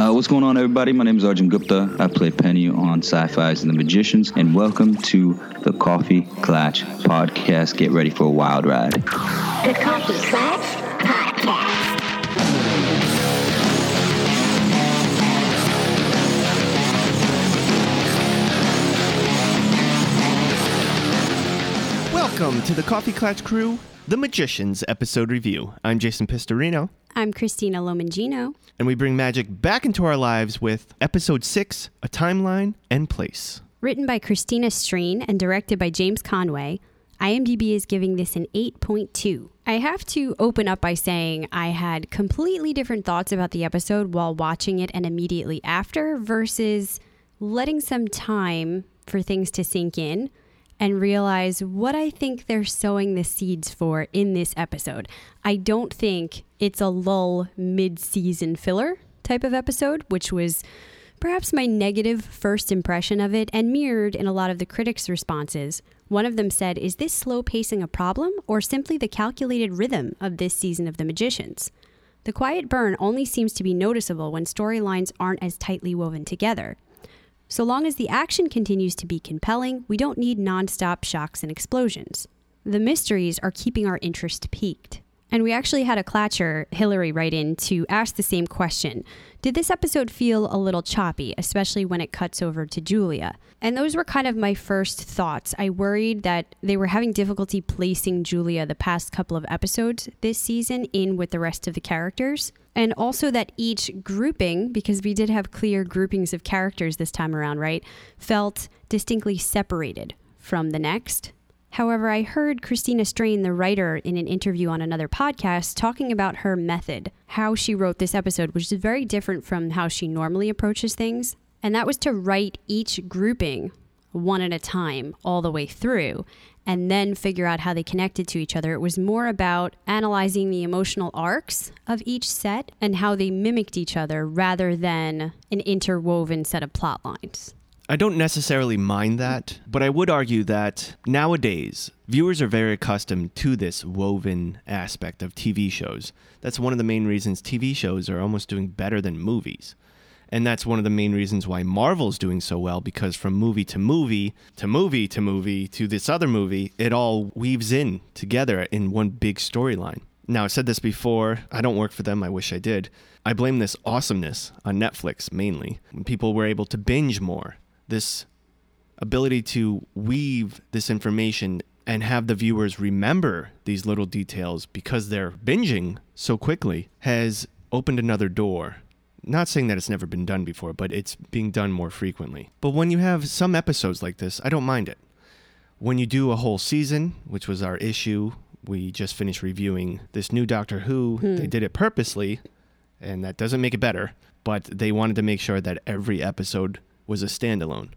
Uh, what's going on, everybody? My name is Arjun Gupta. I play Penny on Syfy's and the Magicians, and welcome to the Coffee Klatch Podcast. Get ready for a wild ride. The Coffee Klatch Podcast. Welcome to the Coffee Klatch Crew, The Magicians episode review. I'm Jason Pistorino, I'm Cristina Lomangino. and we bring magic back into our lives with episode 6, A Timeline and Place. Written by Christina Strain and directed by James Conway, IMDb is giving this an 8.2. I have to open up by saying I had completely different thoughts about the episode while watching it and immediately after versus letting some time for things to sink in and realize what I think they're sowing the seeds for in this episode. I don't think it's a lull mid season filler type of episode, which was perhaps my negative first impression of it and mirrored in a lot of the critics' responses. One of them said, Is this slow pacing a problem or simply the calculated rhythm of this season of The Magicians? The quiet burn only seems to be noticeable when storylines aren't as tightly woven together. So long as the action continues to be compelling, we don't need nonstop shocks and explosions. The mysteries are keeping our interest peaked. And we actually had a clatcher, Hillary, write in to ask the same question. Did this episode feel a little choppy, especially when it cuts over to Julia? And those were kind of my first thoughts. I worried that they were having difficulty placing Julia the past couple of episodes this season in with the rest of the characters. And also that each grouping, because we did have clear groupings of characters this time around, right, felt distinctly separated from the next. However, I heard Christina Strain, the writer, in an interview on another podcast, talking about her method, how she wrote this episode, which is very different from how she normally approaches things. And that was to write each grouping one at a time all the way through and then figure out how they connected to each other. It was more about analyzing the emotional arcs of each set and how they mimicked each other rather than an interwoven set of plot lines. I don't necessarily mind that, but I would argue that nowadays viewers are very accustomed to this woven aspect of TV shows. That's one of the main reasons TV shows are almost doing better than movies. And that's one of the main reasons why Marvel's doing so well because from movie to movie to movie to movie to this other movie, it all weaves in together in one big storyline. Now, I've said this before, I don't work for them, I wish I did. I blame this awesomeness on Netflix mainly. When people were able to binge more, this ability to weave this information and have the viewers remember these little details because they're binging so quickly has opened another door not saying that it's never been done before, but it's being done more frequently. But when you have some episodes like this, I don't mind it. When you do a whole season, which was our issue, we just finished reviewing this new Doctor Who. Hmm. They did it purposely, and that doesn't make it better, but they wanted to make sure that every episode was a standalone.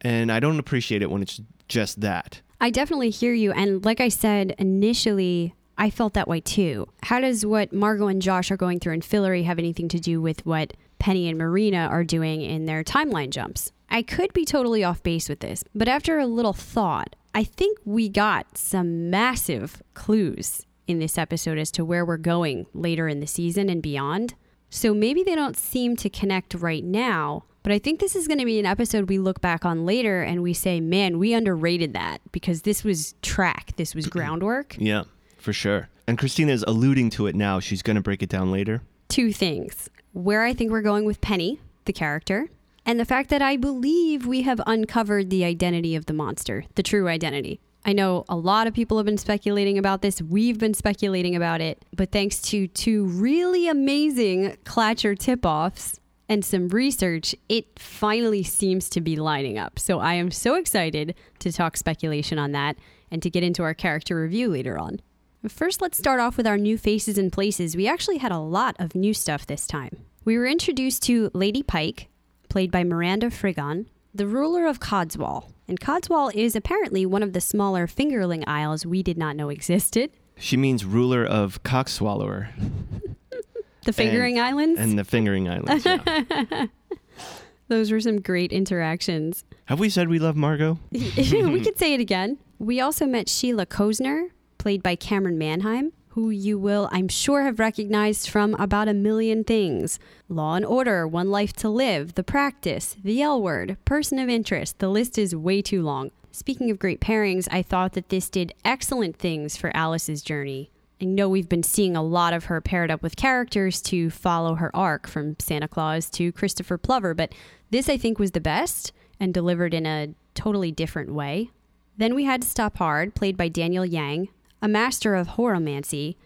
And I don't appreciate it when it's just that. I definitely hear you. And like I said initially, I felt that way too. How does what Margot and Josh are going through in Fillory have anything to do with what Penny and Marina are doing in their timeline jumps? I could be totally off base with this, but after a little thought, I think we got some massive clues in this episode as to where we're going later in the season and beyond. So maybe they don't seem to connect right now, but I think this is going to be an episode we look back on later and we say, man, we underrated that because this was track, this was groundwork. Yeah, for sure. And Christina is alluding to it now. She's going to break it down later. two things where I think we're going with Penny, the character, and the fact that I believe we have uncovered the identity of the monster, the true identity. I know a lot of people have been speculating about this. We've been speculating about it, but thanks to two really amazing Clatcher tip offs and some research, it finally seems to be lining up. So I am so excited to talk speculation on that and to get into our character review later on. First, let's start off with our new faces and places. We actually had a lot of new stuff this time. We were introduced to Lady Pike, played by Miranda Frigon, the ruler of Codswall. And Codswall is apparently one of the smaller fingerling isles we did not know existed. She means ruler of Cockswallower The Fingering And- Islands. and the Fingering Islands. yeah. Those were some great interactions. Have we said we love Margot? we could say it again. We also met Sheila Kozner, played by Camryn Manheim, who you will, I'm sure, have recognized from about a million things Law and Order, One Life to Live, The Practice, The L Word, Person of Interest. The list is way too long. Speaking of great pairings, I thought that this did excellent things for Alice's journey. I know we've been seeing a lot of her paired up with characters to follow her arc from Santa Claus to Christopher Plover, but this I think was the best and delivered in a totally different way. Then we had Stop Hard, played by Daniel Yang, a master of horomancy,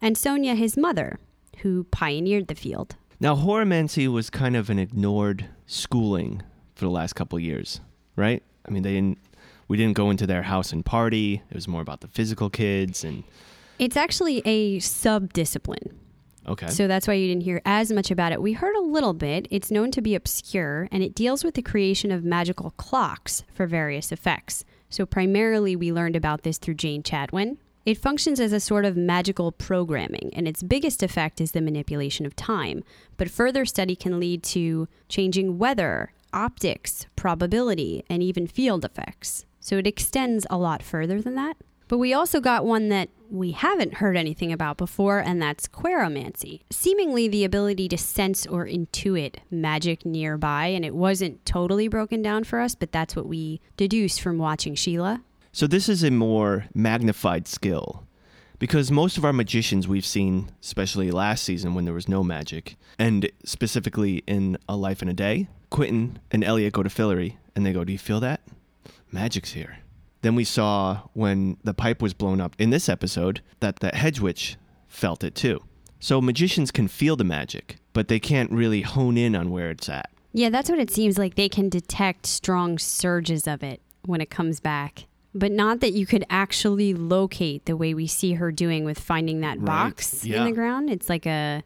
and Sonia, his mother, who pioneered the field. Now, horomancy was kind of an ignored schooling for the last couple years, right? I mean, they didn't. We didn't go into their house and party. It was more about the physical kids and It's actually a sub discipline. okay. So that's why you didn't hear as much about it. We heard a little bit. It's known to be obscure, and it deals with the creation of magical clocks for various effects. So primarily, we learned about this through Jane Chatwin. It functions as a sort of magical programming, and its biggest effect is the manipulation of time. But further study can lead to changing weather, optics, probability, and even field effects. So it extends a lot further than that. But we also got one that we haven't heard anything about before, and that's queromancy. Seemingly the ability to sense or intuit magic nearby, and it wasn't totally broken down for us, but that's what we deduced from watching Sheila. So this is a more magnified skill. Because most of our magicians we've seen, especially last season when there was no magic, and specifically in A Life in a Day, Quentin and Eliot go to Fillory and they go, Do you feel that? Magic's here. Then we saw when the pipe was blown up in this episode that the hedge witch felt it too. So magicians can feel the magic, but they can't really hone in on where it's at. Yeah, that's what it seems like. They can detect strong surges of it when it comes back. But not that you could actually locate the way we see her doing with finding that Right. box Yeah. in the ground. It's like a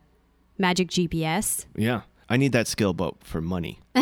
magic GPS. Yeah. I need that skill, but for money.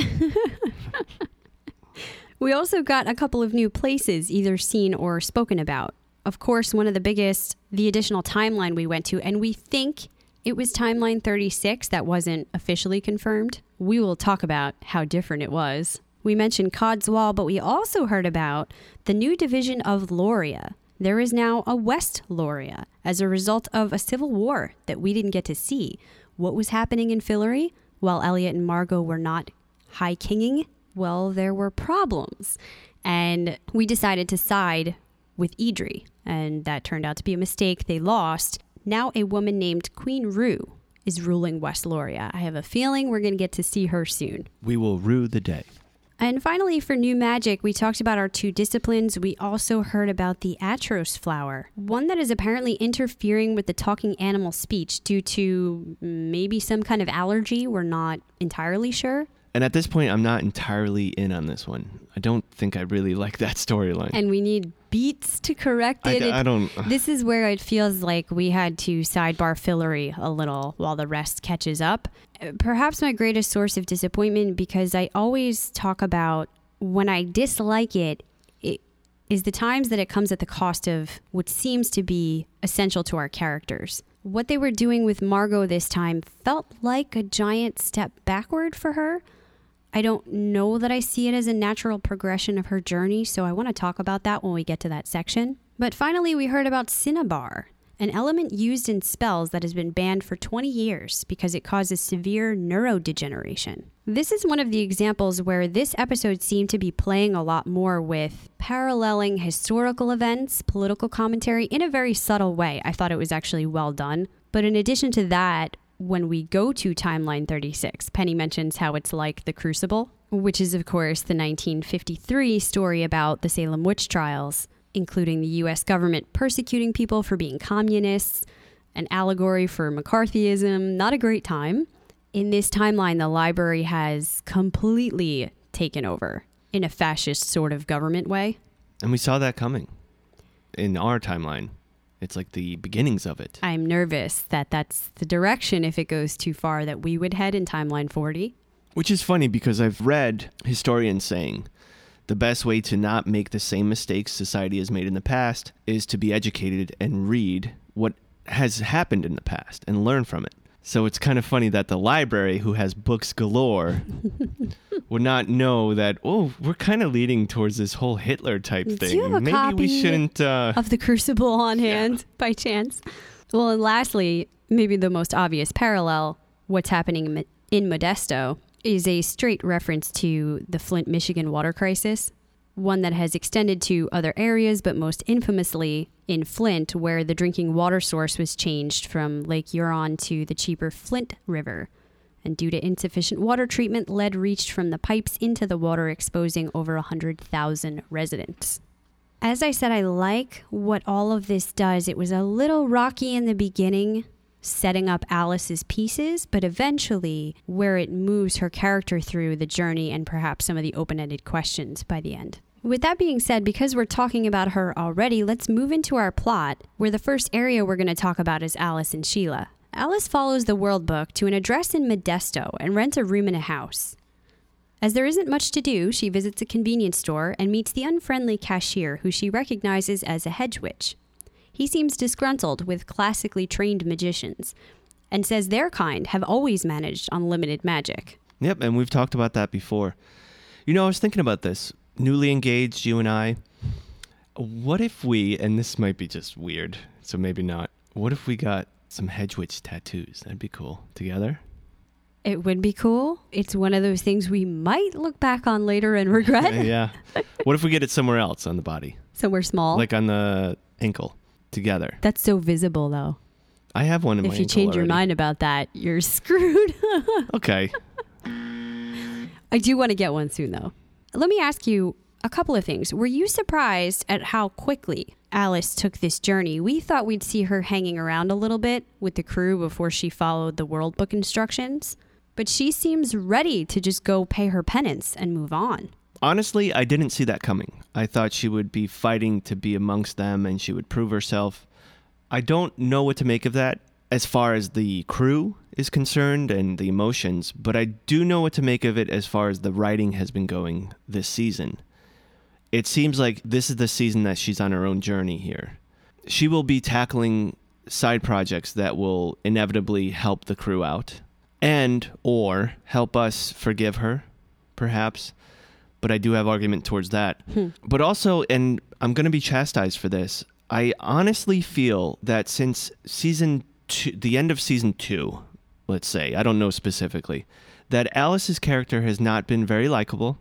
We also got a couple of new places, either seen or spoken about. Of course, one of the biggest, the additional timeline we went to, and we think it was timeline 36 that wasn't officially confirmed. We will talk about how different it was. We mentioned Codswall, but we also heard about the new division of Loria. There is now a West Loria as a result of a civil war that we didn't get to see. What was happening in Fillory while Eliot and Margot were not high kinging? Well, there were problems. And we decided to side with Idri, and that turned out to be a mistake. They lost. Now, a woman named Queen Rue is ruling West Loria. I have a feeling we're going to get to see her soon. We will rue the day. And finally, for new magic, we talked about our two disciplines. We also heard about the Atros flower, one that is apparently interfering with the talking animal speech due to maybe some kind of allergy. We're not entirely sure. And at this point, I'm not entirely in on this one. I don't think I really like that storyline. And we need beats to correct I, it. I don't. this is where it feels like we had to sidebar Fillory a little while the rest catches up. Perhaps my greatest source of disappointment because I always talk about when I dislike it, it is the times that it comes at the cost of what seems to be essential to our characters. What they were doing with Margot this time felt like a giant step backward for her. I don't know that I see it as a natural progression of her journey, so I want to talk about that when we get to that section. But finally, we heard about Cinnabar, an element used in spells that has been banned for 20 years because it causes severe neurodegeneration. This is one of the examples where this episode seemed to be playing a lot more with paralleling historical events, political commentary in a very subtle way. I thought it was actually well done. But in addition to that, when we go to timeline 36, Penny mentions how it's like the Crucible, which is, of course, the 1953 story about the Salem witch trials, including the US government persecuting people for being communists, an allegory for McCarthyism. Not a great time. In this timeline, the library has completely taken over in a fascist sort of government way. and we saw that coming in our timeline. It's like the beginnings of it. I'm nervous that that's the direction, if it goes too far, that we would head in timeline 40. Which is funny because I've read historians saying the best way to not make the same mistakes society has made in the past is to be educated and read what has happened in the past and learn from it. So it's kind of funny that the library, who has books galore, would not know that, oh, we're kind of leading towards this whole Hitler type thing. Do thing. you have a Maybe copy we shouldn't. Uh, of the Crucible on hand by chance. Well, and lastly, maybe the most obvious parallel, what's happening in Mo- in Modesto is a straight reference to the Flint, Michigan water crisis, one that has extended to other areas, but most infamously in Flint, where the drinking water source was changed from Lake Huron to the cheaper Flint River. And due to insufficient water treatment, lead reached from the pipes into the water, exposing over 100,000 residents. As I said, I like what all of this does. It was a little rocky in the beginning, setting up Alice's pieces, but eventually, where it moves her character through the journey and perhaps some of the open ended questions by the end. With that being said, because we're talking about her already, let's move into our plot, where the first area we're going to talk about is Alice and Sheila. Alice follows the World Book to an address in Modesto and rents a room in a house. As there isn't much to do, she visits a convenience store and meets the unfriendly cashier who she recognizes as a hedge witch. He seems disgruntled with classically trained magicians and says their kind have always managed on limited magic. Yep, and we've talked about that before. You know, I was thinking about this. Newly engaged, you and I. What if we, and this might be just weird, so maybe not. What if we got some hedge witch tattoos? That'd be cool. Together? It would be cool. It's one of those things we might look back on later and regret. yeah. What if we get it somewhere else on the body? Somewhere small. Like on the ankle together. That's so visible, though. I have one in my if you change your mind about that, you're screwed. Okay. I do want to get one soon, though. Let me ask you a couple of things. Were you surprised at how quickly Alice took this journey? We thought we'd see her hanging around a little bit with the crew before she followed the World Book instructions, but she seems ready to just go pay her penance and move on. Honestly, I didn't see that coming. I thought she would be fighting to be amongst them and she would prove herself. I don't know what to make of that as far as the crew is concerned and the emotions, but I do know what to make of it as far as the writing has been going this season. It seems like this is the season that she's on her own journey here. She will be tackling side projects that will inevitably help the crew out and or help us forgive her, perhaps but I do have argument towards that. Hmm. But also, and I'm going to be chastised for this. I honestly feel that since season two, the end of season two, let's say, I don't know specifically, that Alice's character has not been very likable,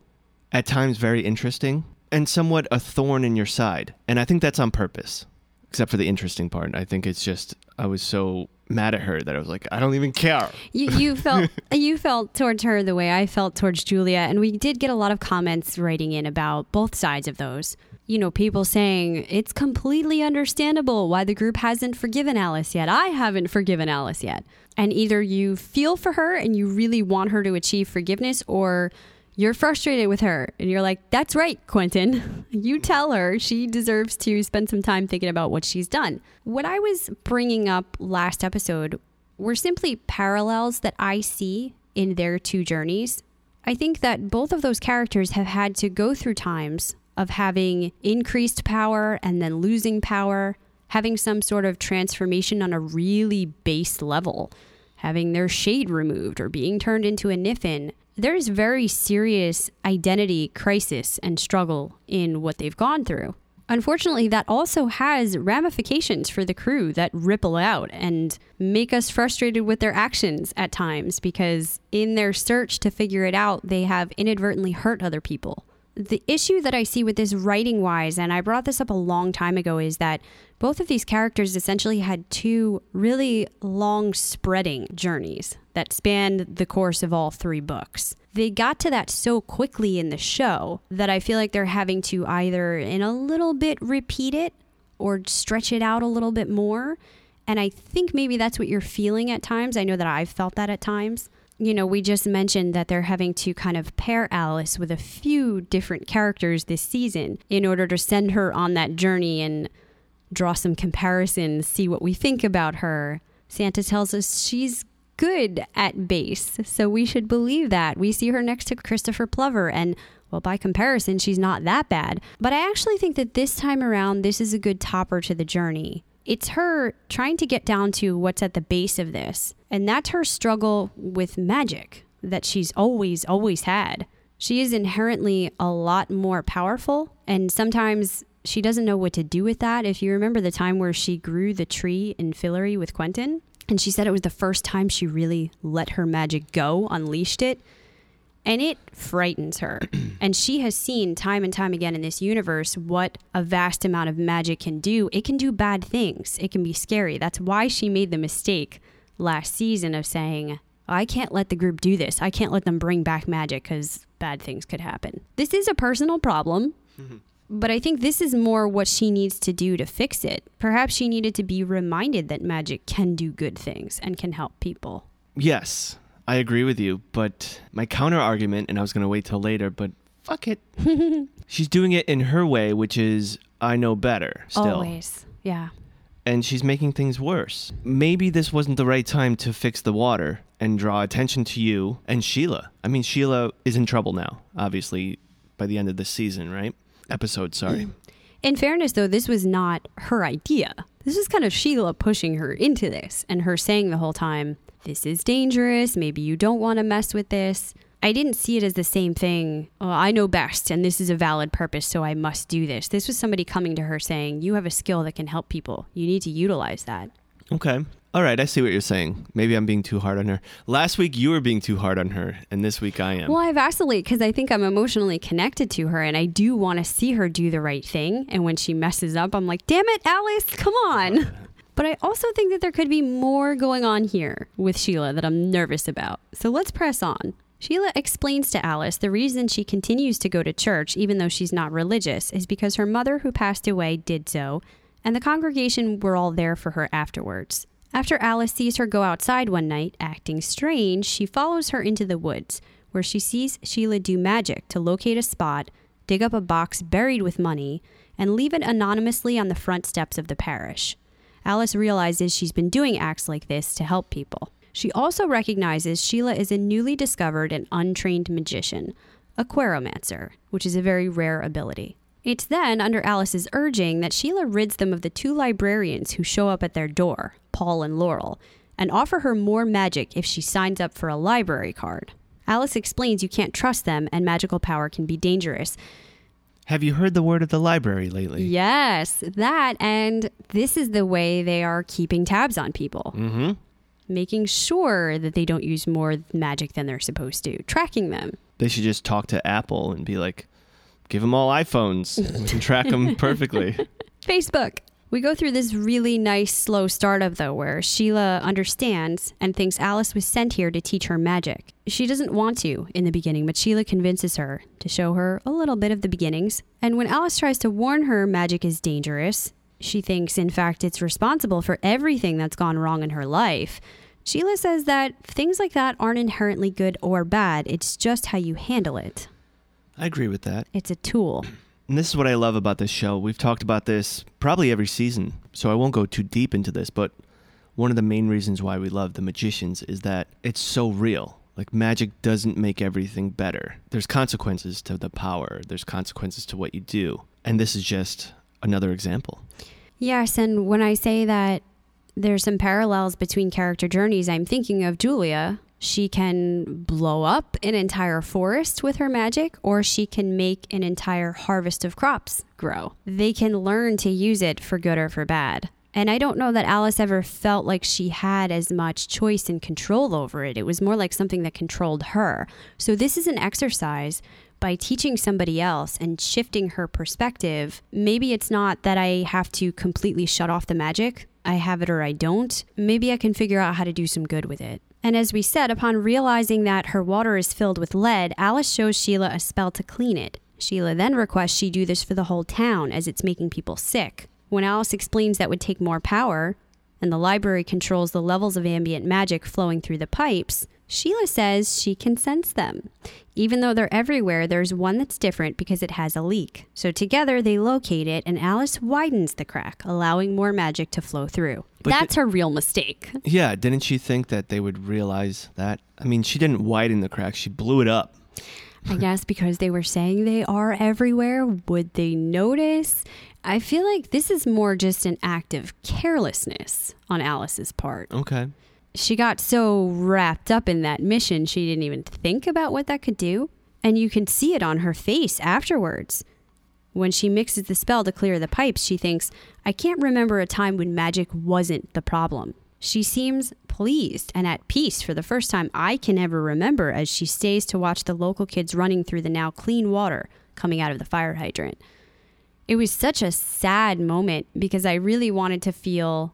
at times very interesting, and somewhat a thorn in your side. And I think that's on purpose, except for the interesting part. I think it's just, I was so mad at her that I was like, I don't even care. You, you felt you felt towards her the way I felt towards Julia, and we did get a lot of comments writing in about both sides of those. You know, people saying it's completely understandable why the group hasn't forgiven Alice yet. I haven't forgiven Alice yet. And either you feel for her and you really want her to achieve forgiveness, or you're frustrated with her and you're like, that's right, Quentin. You tell her she deserves to spend some time thinking about what she's done. What I was bringing up last episode were simply parallels that I see in their two journeys. I think that both of those characters have had to go through times of having increased power and then losing power, having some sort of transformation on a really base level, having their shade removed or being turned into a Niffin. There's very serious identity crisis and struggle in what they've gone through. Unfortunately, that also has ramifications for the crew that ripple out and make us frustrated with their actions at times because, in their search to figure it out, they have inadvertently hurt other people. The issue that I see with this writing wise, and I brought this up a long time ago, is that both of these characters essentially had two really long spreading journeys that spanned the course of all three books. They got to that so quickly in the show that I feel like they're having to either in a little bit repeat it or stretch it out a little bit more. And I think maybe that's what you're feeling at times. I know that I've felt that at times. You know, we just mentioned that they're having to kind of pair Alice with a few different characters this season in order to send her on that journey and draw some comparisons, see what we think about her. Santa tells us she's good at base, so we should believe that. We see her next to Christopher Plover, and well, by comparison, she's not that bad. But I actually think that this time around, this is a good topper to the journey. It's her trying to get down to what's at the base of this, and that's her struggle with magic that she's always, always had. She is inherently a lot more powerful, and sometimes she doesn't know what to do with that. If you remember the time where she grew the tree in Fillory with Quentin, and she said it was the first time she really let her magic go, unleashed it, and it frightens her. and she has seen time and time again in this universe what a vast amount of magic can do. It can do bad things, it can be scary. That's why she made the mistake last season of saying, I can't let the group do this. I can't let them bring back magic because bad things could happen. This is a personal problem. Mm-hmm. But I think this is more what she needs to do to fix it. Perhaps she needed to be reminded that magic can do good things and can help people. Yes, I agree with you, but my counter argument, and I was going to wait till later, but fuck it. she's doing it in her way, which is I know better still. Always. Yeah. And she's making things worse. Maybe this wasn't the right time to fix the water and draw attention to you and Sheila. I mean, Sheila is in trouble now, obviously, by the end of this season, right? Episode, sorry. In fairness, though, this was not her idea. This was kind of Sheila pushing her into this and her saying the whole time, This is dangerous. Maybe you don't want to mess with this. I didn't see it as the same thing. Oh, I know best, and this is a valid purpose, so I must do this. This was somebody coming to her saying, You have a skill that can help people. You need to utilize that. Okay. All right, I see what you're saying. Maybe I'm being too hard on her. Last week you were being too hard on her, and this week I am. Well, I vacillate because I think I'm emotionally connected to her and I do want to see her do the right thing. And when she messes up, I'm like, damn it, Alice, come on. But I also think that there could be more going on here with Sheila that I'm nervous about. So let's press on. Sheila explains to Alice the reason she continues to go to church, even though she's not religious, is because her mother, who passed away, did so, and the congregation were all there for her afterwards. After Alice sees her go outside one night, acting strange, she follows her into the woods, where she sees Sheila do magic to locate a spot, dig up a box buried with money, and leave it anonymously on the front steps of the parish. Alice realizes she's been doing acts like this to help people. She also recognizes Sheila is a newly discovered and untrained magician, a queromancer, which is a very rare ability. It's then, under Alice's urging, that Sheila rids them of the two librarians who show up at their door, Paul and Laurel, and offer her more magic if she signs up for a library card. Alice explains you can't trust them and magical power can be dangerous. Have you heard the word of the library lately? Yes, that, and this is the way they are keeping tabs on people. Mm-hmm. Making sure that they don't use more magic than they're supposed to, tracking them. They should just talk to Apple and be like, give them all iPhones. we can track them perfectly. Facebook. We go through this really nice slow startup though, where Sheila understands and thinks Alice was sent here to teach her magic. She doesn't want to in the beginning, but Sheila convinces her to show her a little bit of the beginnings. And when Alice tries to warn her magic is dangerous, she thinks, in fact, it's responsible for everything that's gone wrong in her life. Sheila says that things like that aren't inherently good or bad, it's just how you handle it. I agree with that. It's a tool. And this is what I love about this show. We've talked about this probably every season, so I won't go too deep into this, but one of the main reasons why we love The Magicians is that it's so real. Like magic doesn't make everything better. There's consequences to the power, there's consequences to what you do. And this is just another example. Yes, and when I say that there's some parallels between character journeys, I'm thinking of Julia. She can blow up an entire forest with her magic, or she can make an entire harvest of crops grow. They can learn to use it for good or for bad. And I don't know that Alice ever felt like she had as much choice and control over it. It was more like something that controlled her. So, this is an exercise by teaching somebody else and shifting her perspective. Maybe it's not that I have to completely shut off the magic. I have it or I don't. Maybe I can figure out how to do some good with it. And as we said, upon realizing that her water is filled with lead, Alice shows Sheila a spell to clean it. Sheila then requests she do this for the whole town as it's making people sick. When Alice explains that would take more power, and the library controls the levels of ambient magic flowing through the pipes, Sheila says she can sense them. Even though they're everywhere, there's one that's different because it has a leak. So together they locate it, and Alice widens the crack, allowing more magic to flow through. But that's di- her real mistake. Yeah, didn't she think that they would realize that? I mean, she didn't widen the crack, she blew it up. I guess because they were saying they are everywhere, would they notice? I feel like this is more just an act of carelessness on Alice's part. Okay. She got so wrapped up in that mission, she didn't even think about what that could do. And you can see it on her face afterwards. When she mixes the spell to clear the pipes, she thinks, I can't remember a time when magic wasn't the problem. She seems pleased and at peace for the first time I can ever remember as she stays to watch the local kids running through the now clean water coming out of the fire hydrant. It was such a sad moment because I really wanted to feel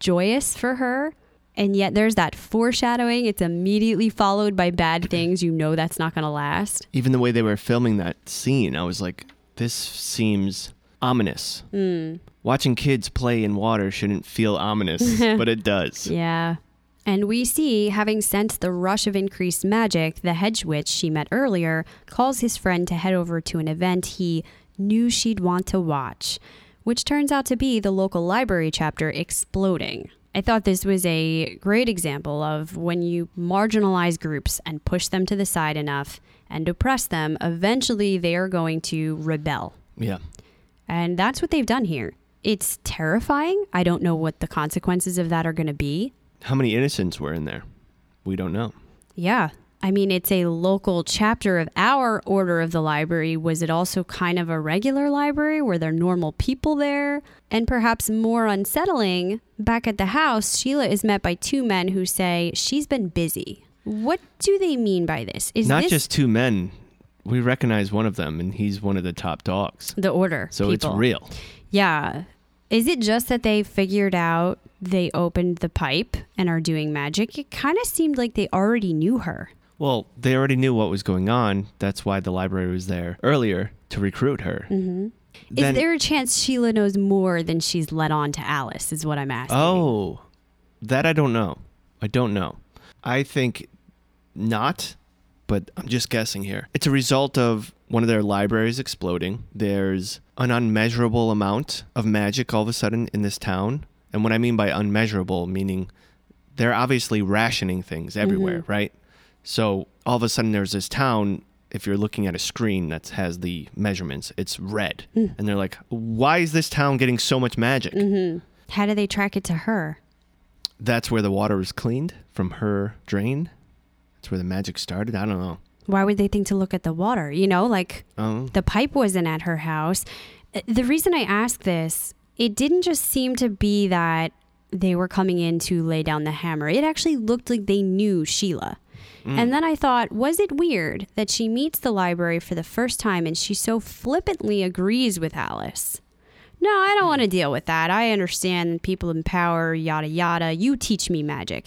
joyous for her. And yet there's that foreshadowing. It's immediately followed by bad things. You know that's not going to last. Even the way they were filming that scene, I was like, this seems ominous. Mm. Watching kids play in water shouldn't feel ominous, but it does. Yeah. And we see, having sensed the rush of increased magic, the hedge witch she met earlier calls his friend to head over to an event he knew she'd want to watch, which turns out to be the local library chapter exploding. I thought this was a great example of when you marginalize groups and push them to the side enough and oppress them, eventually they are going to rebel. Yeah. And that's what they've done here. It's terrifying. I don't know what the consequences of that are going to be. How many innocents were in there? We don't know. Yeah. I mean, it's a local chapter of our order of the library. Was it also kind of a regular library? Were there normal people there? And perhaps more unsettling, back at the house, Sheila is met by two men who say she's been busy. What do they mean by this? Is Not this just two men. We recognize one of them, and he's one of the top dogs. the order? So people? it's real. Yeah. Is it just that they figured out they opened the pipe and are doing magic? It kind of seemed like they already knew her. Well, they already knew what was going on. That's why the library was there earlier to recruit her. Mm-hmm. is there a chance Sheila knows more than she's let on to Alice? Is what I'm asking. Oh, that I don't know. I don't know. I think not, but I'm just guessing here. It's a result of one of their libraries exploding. There's an unmeasurable amount of magic all of a sudden in this town. And what I mean by unmeasurable, meaning they're obviously rationing things everywhere, mm-hmm. right? So all of a sudden there's this town. If you're looking at a screen that has the measurements, it's red. Mm. And they're like, why is this town getting so much magic? Mm-hmm. How do they track it to her? that's where the water was cleaned from her drain. That's where the magic started. I don't know. Why would they think to look at the water? You know, like Oh, the pipe wasn't at her house. Uh, The reason I ask this, it didn't just seem to be that they were coming in to lay down the hammer. It actually looked like they knew Sheila. And then I thought, was it weird that she meets the library for the first time and she so flippantly agrees with Alice? No, I don't want to deal with that. I understand people in power, yada yada. You teach me magic.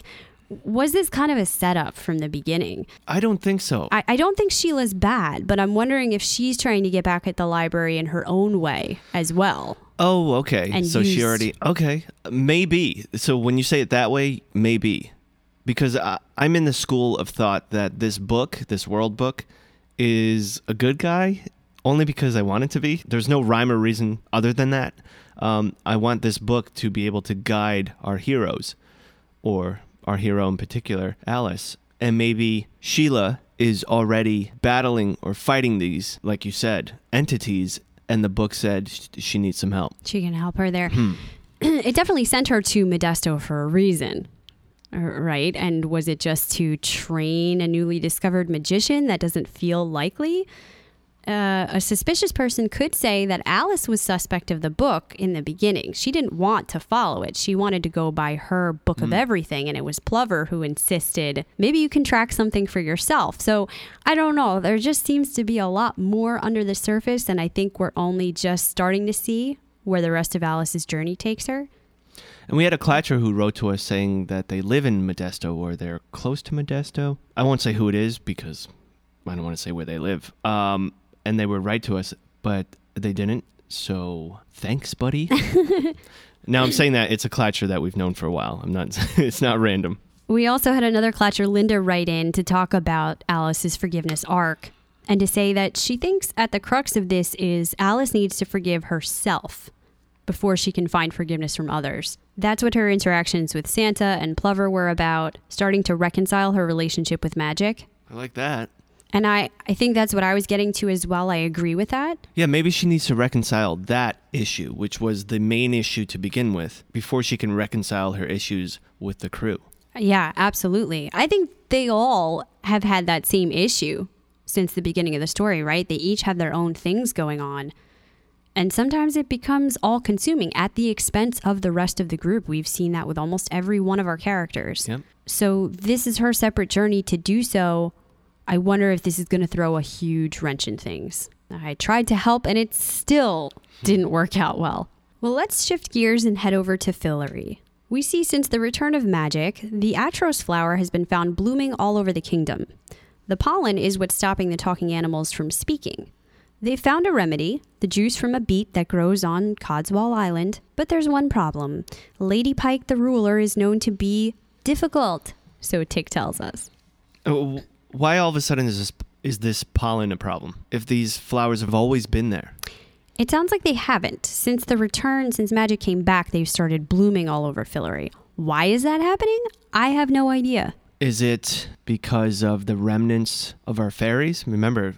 Was this kind of a setup from the beginning? I don't think so. I, I don't think Sheila's bad, but I'm wondering if she's trying to get back at the library in her own way as well. oh, okay. And so she already. Okay, maybe. So when you say it that way, maybe, because I, I'm in the school of thought that this book, this world book, is a good guy only because I want it to be. There's no rhyme or reason other than that. Um, I want this book to be able to guide our heroes, or our hero in particular, Alice. And maybe Sheila is already battling or fighting these, like you said, entities, and the book said she needs some help. She can help her there. it definitely sent her to Modesto for a reason, uh, right? And was it just to train a newly discovered magician? That doesn't feel likely. Uh, a suspicious person could say that Alice was suspect of the book in the beginning. She didn't want to follow it. She wanted to go by her book of everything, and it was Plover who insisted maybe you can track something for yourself. So I don't know. There just seems to be a lot more under the surface, and I think we're only just starting to see where the rest of Alice's journey takes her. And we had a Clatcher who wrote to us saying that they live in Modesto or they're close to Modesto. I won't say who it is because I don't want to say where they live. Um, and they would write to us, but they didn't. So thanks, buddy. now I'm saying that it's a Clatcher that we've known for a while. I'm not. It's not random. We also had another Clatcher, Linda, write in to talk about Alice's forgiveness arc and to say that she thinks at the crux of this is Alice needs to forgive herself before she can find forgiveness from others. That's what her interactions with Santa and Plover were about, starting to reconcile her relationship with magic. I like that. And I, I think that's what I was getting to as well. I agree with that. Yeah, maybe she needs to reconcile that issue, which was the main issue to begin with, before she can reconcile her issues with the crew. Yeah, absolutely. I think they all have had that same issue since the beginning of the story, right? They each have their own things going on. And sometimes it becomes all consuming at the expense of the rest of the group. We've seen that with almost every one of our characters. Yep. So this is her separate journey to do so. I wonder if this is going to throw a huge wrench in things. I tried to help and it still didn't work out well. Well, let's shift gears and head over to Fillory. We see since the return of magic, the Atros flower has been found blooming all over the kingdom. The pollen is what's stopping the talking animals from speaking. They found a remedy, the juice from a beet that grows on Codswall Island, but there's one problem. Lady Pike the ruler is known to be difficult, so Tick tells us. Oh, Why all of a sudden is this is this pollen a problem? If these flowers have always been there. It sounds like they haven't. Since the return, since magic came back, they've started blooming all over Fillory. Why is that happening? I have no idea. Is it because of the remnants of our fairies? Remember,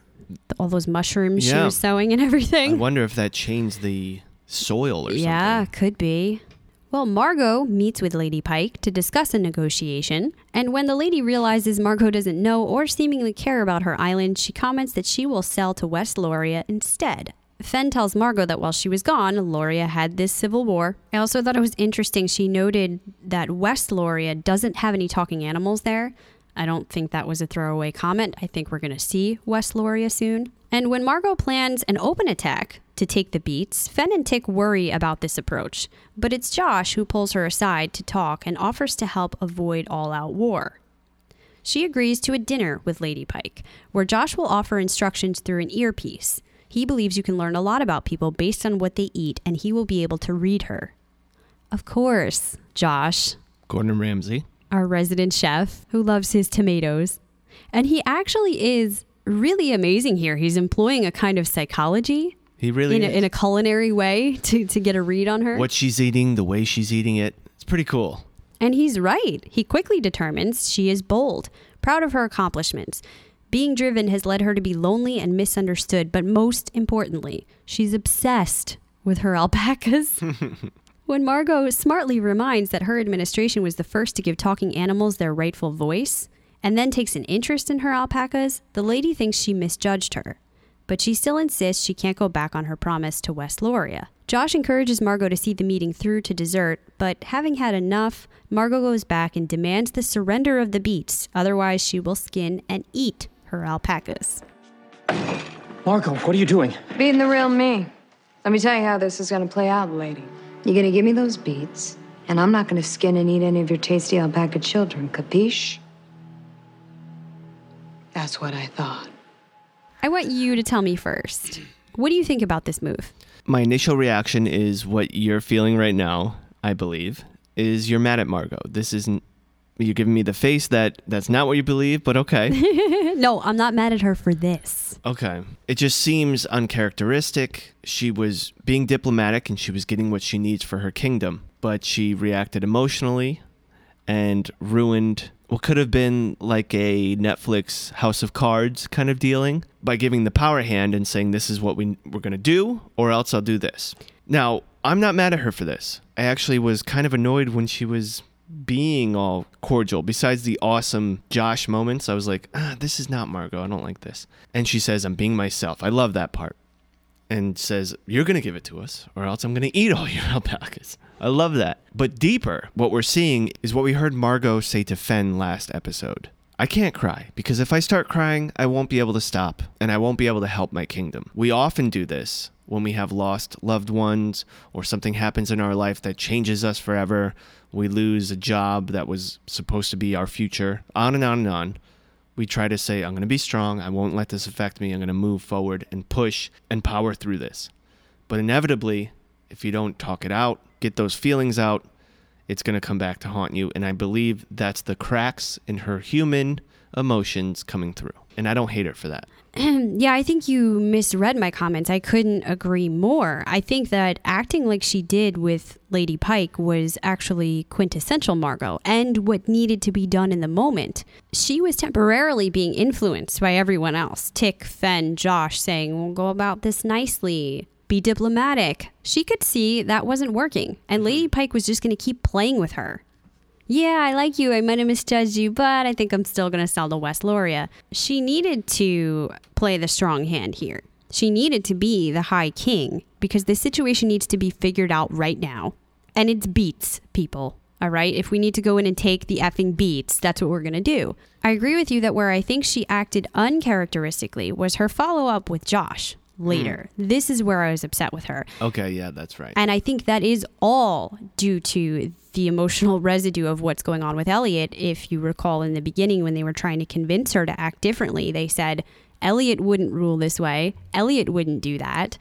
All those mushrooms she was sowing and everything. I wonder if that changed the soil or Yeah, something. Yeah, could be. Well, Margot meets with Lady Pike to discuss a negotiation, and when the lady realizes Margot doesn't know or seemingly care about her island, she comments that she will sell to West Loria instead. Fen tells Margot that while she was gone, Loria had this civil war. I also thought it was interesting she noted that West Loria doesn't have any talking animals there. I don't think that was a throwaway comment. I think we're going to see West Loria soon. And when Margot plans an open attack to take the beats, Fen and Tick worry about this approach. But it's Josh who pulls her aside to talk and offers to help avoid all out war. She agrees to a dinner with Lady Pike, where Josh will offer instructions through an earpiece. He believes you can learn a lot about people based on what they eat, and he will be able to read her. Of course, Josh, Gordon Ramsay. our resident chef who loves his tomatoes. And he actually is really amazing here. He's employing a kind of psychology He really in a, in a culinary way to, to get a read on her. what she's eating, the way she's eating it. It's pretty cool. And he's right. He quickly determines she is bold, proud of her accomplishments. Being driven has led her to be lonely and misunderstood, but most importantly, she's obsessed with her alpacas. when Margot smartly reminds that her administration was the first to give talking animals their rightful voice, and then takes an interest in her alpacas, the lady thinks she misjudged her. But she still insists she can't go back on her promise to West Loria. Josh encourages Margot to see the meeting through to dessert, but having had enough, Margot goes back and demands the surrender of the beets, otherwise, she will skin and eat her alpacas. Margot, what are you doing? Being the real me. Let me tell you how this is gonna play out, lady. You're gonna give me those beets, and I'm not gonna skin and eat any of your tasty alpaca children, capiche? That's what I thought. I want you to tell me first. What do you think about this move? My initial reaction is what you're feeling right now, I believe, is you're mad at Margot. This isn't you're giving me the face that that's not what you believe, but okay. No, I'm not mad at her for this. Okay. It just seems uncharacteristic. She was being diplomatic and she was getting what she needs for her kingdom, but she reacted emotionally and ruined what could have been like a Netflix House of Cards kind of dealing by giving the power hand and saying, This is what we, we're going to do, or else I'll do this. Now, I'm not mad at her for this. I actually was kind of annoyed when she was being all cordial. Besides the awesome Josh moments, I was like, ah, this is not Margot. I don't like this. And she says, I'm being myself. I love that part. And says, You're going to give it to us, or else I'm going to eat all your alpacas. I love that. But deeper, what we're seeing is what we heard Margot say to Fen last episode. I can't cry because if I start crying, I won't be able to stop and I won't be able to help my kingdom. We often do this when we have lost loved ones or something happens in our life that changes us forever. We lose a job that was supposed to be our future, on and on and on. We try to say, I'm going to be strong. I won't let this affect me. I'm going to move forward and push and power through this. But inevitably, if you don't talk it out, get those feelings out, it's going to come back to haunt you. And I believe that's the cracks in her human emotions coming through. And I don't hate her for that. Yeah, I think you misread my comments. I couldn't agree more. I think that acting like she did with Lady Pike was actually quintessential Margot and what needed to be done in the moment. She was temporarily being influenced by everyone else Tick, Fen, Josh saying, We'll go about this nicely. Be diplomatic. She could see that wasn't working, and Lady mm-hmm. Pike was just going to keep playing with her. Yeah, I like you. I might have misjudged you, but I think I'm still going to sell to West Loria. She needed to play the strong hand here. She needed to be the High King because the situation needs to be figured out right now. And it's beats, people. All right. If we need to go in and take the effing beats, that's what we're going to do. I agree with you that where I think she acted uncharacteristically was her follow up with Josh Hmm. later. This is where I was upset with her. Okay, yeah, that's right. And I think that is all due to the emotional residue of what's going on with Eliot. If you recall in the beginning when they were trying to convince her to act differently, they said Eliot wouldn't rule this way, Eliot wouldn't do that.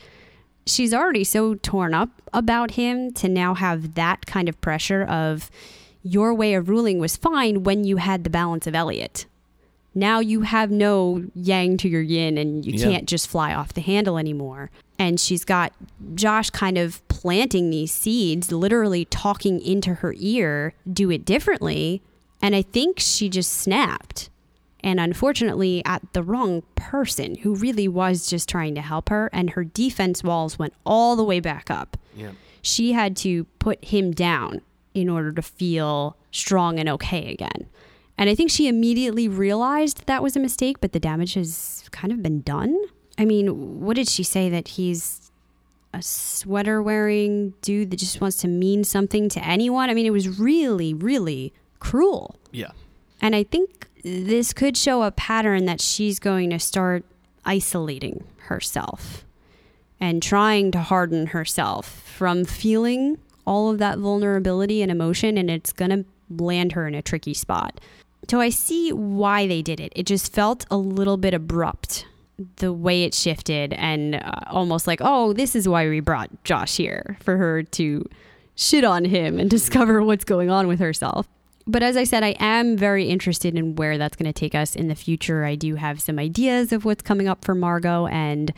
She's already so torn up about him to now have that kind of pressure of your way of ruling was fine when you had the balance of Eliot. Now you have no yang to your yin and you Yeah. can't just fly off the handle anymore. And she's got Josh kind of planting these seeds, literally talking into her ear, do it differently. And I think she just snapped. And unfortunately, at the wrong person who really was just trying to help her. And her defense walls went all the way back up. Yeah. She had to put him down in order to feel strong and okay again. And I think she immediately realized that was a mistake, but the damage has kind of been done. I mean, what did she say that he's a sweater wearing dude that just wants to mean something to anyone? I mean, it was really, really cruel. Yeah. And I think this could show a pattern that she's going to start isolating herself and trying to harden herself from feeling all of that vulnerability and emotion, and it's going to land her in a tricky spot. So I see why they did it. It just felt a little bit abrupt the way it shifted and uh, almost like, oh, this is why we brought Josh here for her to shit on him and discover what's going on with herself. But as I said, I am very interested in where that's going to take us in the future. I do have some ideas of what's coming up for Margot, and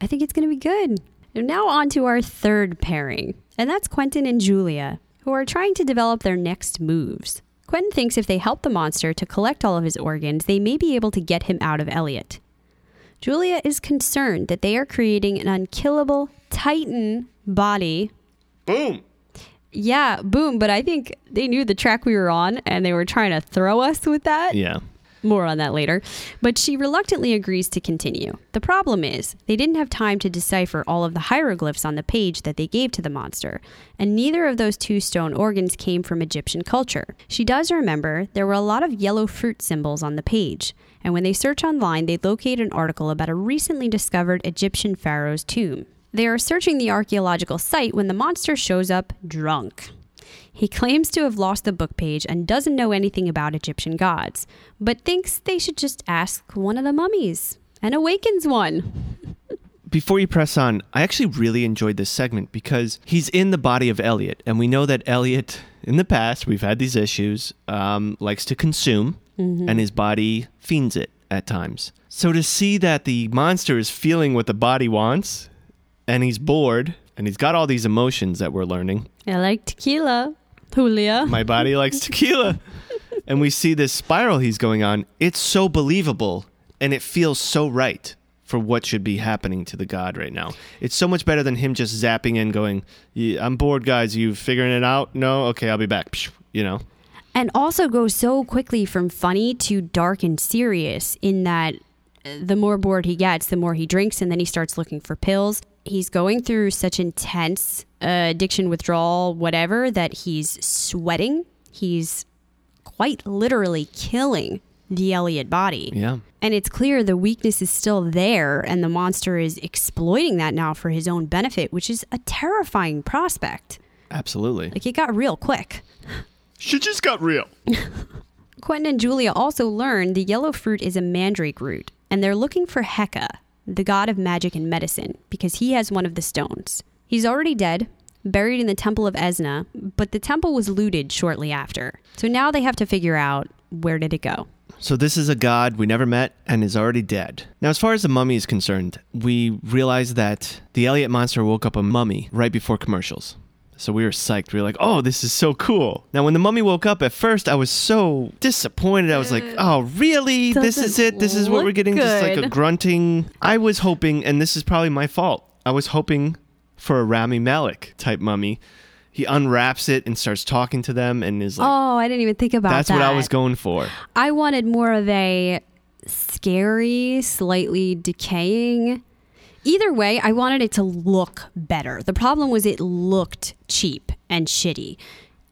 I think it's going to be good. And now on to our third pairing, and that's Quentin and Julia, who are trying to develop their next moves. Quentin thinks if they help the monster to collect all of his organs, they may be able to get him out of Eliot. Julia is concerned that they are creating an unkillable Titan body. Boom. Yeah, boom, but I think they knew the track we were on and they were trying to throw us with that. Yeah. More on that later. But she reluctantly agrees to continue. The problem is, they didn't have time to decipher all of the hieroglyphs on the page that they gave to the monster, and neither of those two stone organs came from Egyptian culture. She does remember there were a lot of yellow fruit symbols on the page, and when they search online, they locate an article about a recently discovered Egyptian pharaoh's tomb. They are searching the archaeological site when the monster shows up drunk. He claims to have lost the book page and doesn't know anything about Egyptian gods, but thinks they should just ask one of the mummies and awakens one. Before you press on, I actually really enjoyed this segment because he's in the body of Eliot, and we know that Eliot, in the past, we've had these issues, um, likes to consume, and his body fiends it at times. So to see that the monster is feeling what the body wants, and he's bored, and he's got all these emotions that we're learning. I like tequila, Julia. My body likes tequila. And we see this spiral he's going on. It's so believable and it feels so right for what should be happening to the god right now. It's so much better than him just zapping in going, "Yeah, I'm bored, guys. You figuring it out? No? Okay, I'll be back. You know? and also goes so quickly from funny to dark and serious in that uh, the more bored he gets, the more he drinks, and then he starts looking for pills. He's going through such intense uh, addiction withdrawal, whatever, that he's sweating. He's quite literally killing the Eliot body. Yeah. And it's clear the weakness is still there, and the monster is exploiting that now for his own benefit, which is a terrifying prospect. Absolutely. Like, it got real quick. She just got real. Quentin and Julia also learn the yellow fruit is a mandrake root, and they're looking for Heka, the god of magic and medicine, because he has one of the stones. He's already dead, buried in the temple of Esna, but the temple was looted shortly after. So now they have to figure out where did it go. So this is a god we never met and is already dead. Now, as far as the mummy is concerned, we realized that the Eliot monster woke up a mummy right before commercials. So we were psyched. We were like, "Oh, this is so cool!" Now, when the mummy woke up, at first I was so disappointed. I was like, "Oh, really? This is it? This is what we're getting? Just like a grunting." I was hoping, and this is probably my fault. I was hoping for a Rami Malek type mummy. He unwraps it and starts talking to them, and is like, oh, I didn't even think about "That's that. That's what I was going for." I wanted more of a scary, slightly decaying Either way, I wanted it to look better. The problem was it looked cheap and shitty.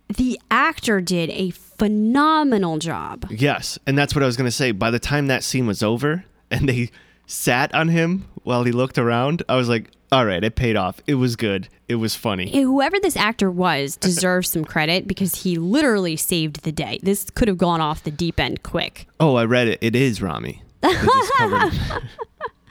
The actor did a phenomenal job. Yes, and that's what I was going to say. By the time that scene was over and they sat on him while he looked around, I was like, all right, it paid off. It was good. It was funny. Whoever this actor was deserves some credit because he literally saved the day. This could have gone off the deep end quick. Oh, I read it. It is Rami. They just covered him.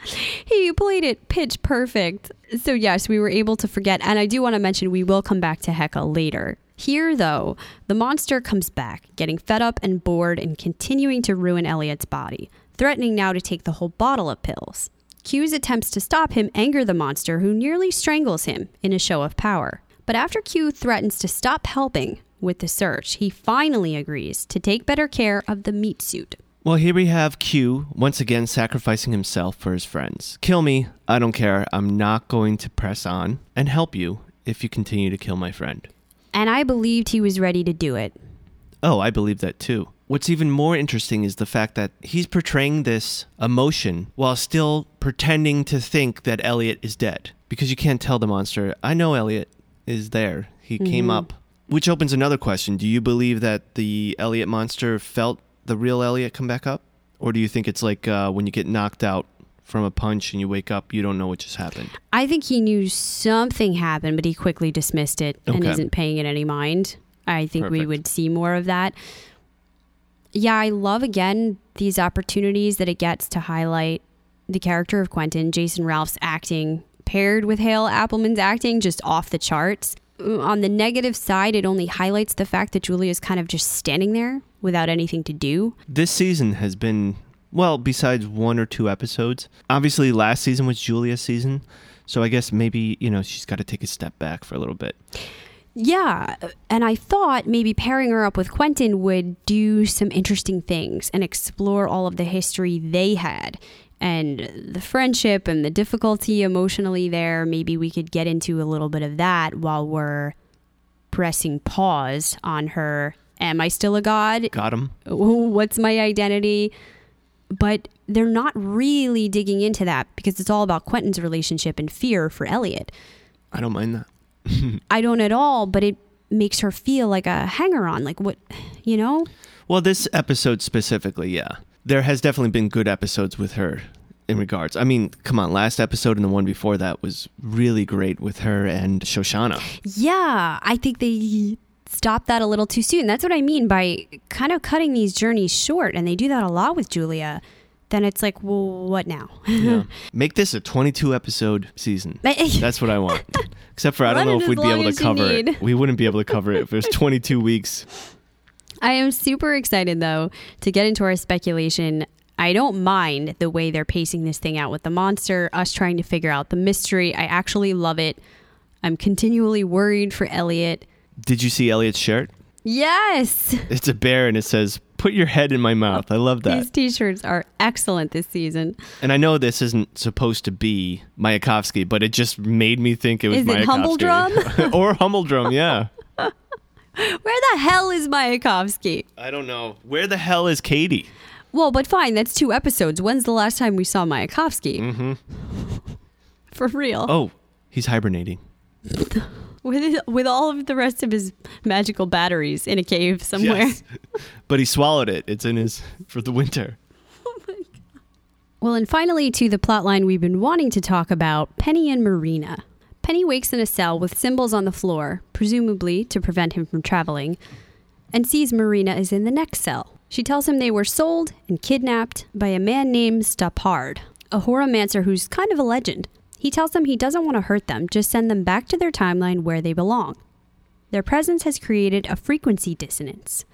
He played it pitch perfect. So, yes, we were able to forget. And I do want to mention we will come back to Heka later. Here, though, the monster comes back, getting fed up and bored and continuing to ruin Eliot's body, threatening now to take the whole bottle of pills. Q's attempts to stop him anger the monster, who nearly strangles him in a show of power. But after Q threatens to stop helping with the search, he finally agrees to take better care of the meat suit. Well, here we have Q once again sacrificing himself for his friends. Kill me. I don't care. I'm not going to press on and help you if you continue to kill my friend. And I believed he was ready to do it. Oh, I believe that too. What's even more interesting is the fact that he's portraying this emotion while still pretending to think that Eliot is dead. Because you can't tell the monster, I know Eliot is there. He came up. Which opens another question. Do you believe that the Eliot monster felt the real Eliot come back up? Or do you think it's like uh, when you get knocked out from a punch and you wake up, you don't know what just happened? I think he knew something happened, but he quickly dismissed it and isn't paying it any mind. I think we would see more of that. Yeah, I love again these opportunities that it gets to highlight the character of Quentin, Jason Ralph's acting paired with Hale Appleman's acting just off the charts. Uh, On the negative side, it only highlights the fact that Julia's kind of just standing there without anything to do. This season has been, well, besides one or two episodes. Obviously, last season was Julia's season. So I guess maybe, you know, she's got to take a step back for a little bit. Yeah, and I thought maybe pairing her up with Quentin would do some interesting things and explore all of the history they had and the friendship and the difficulty emotionally there. Maybe we could get into a little bit of that while we're pressing pause on her. Am I still a god? Got him? What's my identity? But they're not really digging into that because it's all about Quentin's relationship and fear for Eliot. I don't mind that. I don't at all, but it makes her feel like a hanger on. Like what, you know? Well, this episode specifically, yeah. There has definitely been good episodes with her in regards. I mean, come on, last episode and the one before that was really great with her and Shoshana. Yeah, I think they stopped that a little too soon. That's what I mean by kind of cutting these journeys short. And they do that a lot with Julia. Then it's like, well, what now? Yeah. Make this a 22 episode season. That's what I want. Except for I don't know if we'd be able to cover it. We wouldn't be able to cover it if it was 22 weeks. I am super excited though to get into our speculation. I don't mind the way they're pacing this thing out with the monster, us trying to figure out the mystery. I actually love it. I'm continually worried for Eliot. Did you see Eliot's shirt? Yes. It's a bear and it says, Put your head in my mouth. I love that. These t-shirts are excellent this season. And I know this isn't supposed to be Mayakovsky, but it just made me think it was Is it Mayakovsky. or Humbledrum, yeah. Where the hell is Mayakovsky? I don't know. Where the hell is Kady? Well, but fine, that's two episodes. When's the last time we saw Mayakovsky? Mm-hmm. For real. Oh, he's hibernating. With with all of the rest of his magical batteries in a cave somewhere. Yes. but he swallowed it. It's in his for the winter. Oh well, and finally to the plotline we've been wanting to talk about, Penny and Marina. Penny wakes in a cell with symbols on the floor, presumably to prevent him from traveling, and sees Marina is in the next cell. She tells him they were sold and kidnapped by a man named Stoppard, a horomancer who's kind of a legend. He tells them he doesn't want to hurt them, just send them back to their timeline where they belong. Their presence has created a frequency dissonance.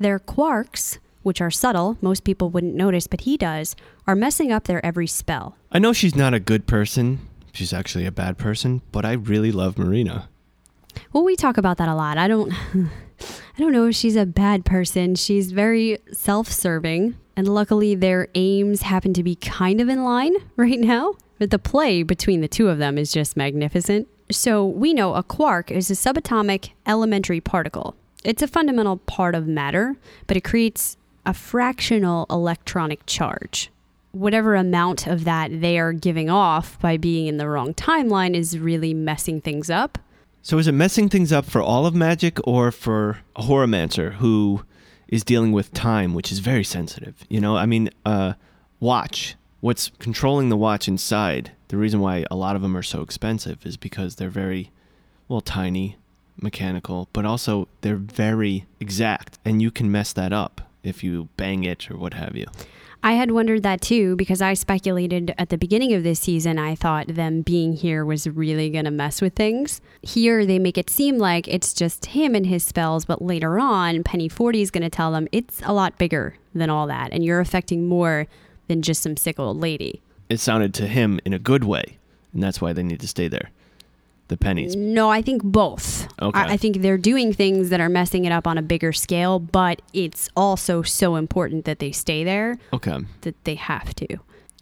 Their quarks, which are subtle, most people wouldn't notice, but he does, are messing up their every spell. I know she's not a good person. She's actually a bad person, but I really love Marina. Well, we talk about that a lot. I don't I don't know if she's a bad person. She's very self-serving, and luckily their aims happen to be kind of in line right now. But the play between the two of them is just magnificent. So, we know a quark is a subatomic elementary particle. It's a fundamental part of matter, but it creates a fractional electronic charge. whatever amount of that they are giving off by being in the wrong timeline is really messing things up. So is it messing things up for all of magic or for a horomancer who is dealing with time, which is very sensitive? You know, I mean, uh, watch. What's controlling the watch inside? The reason why a lot of them are so expensive is because they're very, well, tiny, mechanical, but also they're very exact, and you can mess that up if you bang it or what have you. I had wondered that too because I speculated at the beginning of this season. I thought them being here was really going to mess with things. Here, they make it seem like it's just him and his spells, but later on, Penny 40 is going to tell them it's a lot bigger than all that, and you're affecting more than just some sick old lady. It sounded to him in a good way, and that's why they need to stay there. The pennies. No, I think both. Okay. I, I think they're doing things that are messing it up on a bigger scale, but it's also so important that they stay there Okay. that they have to.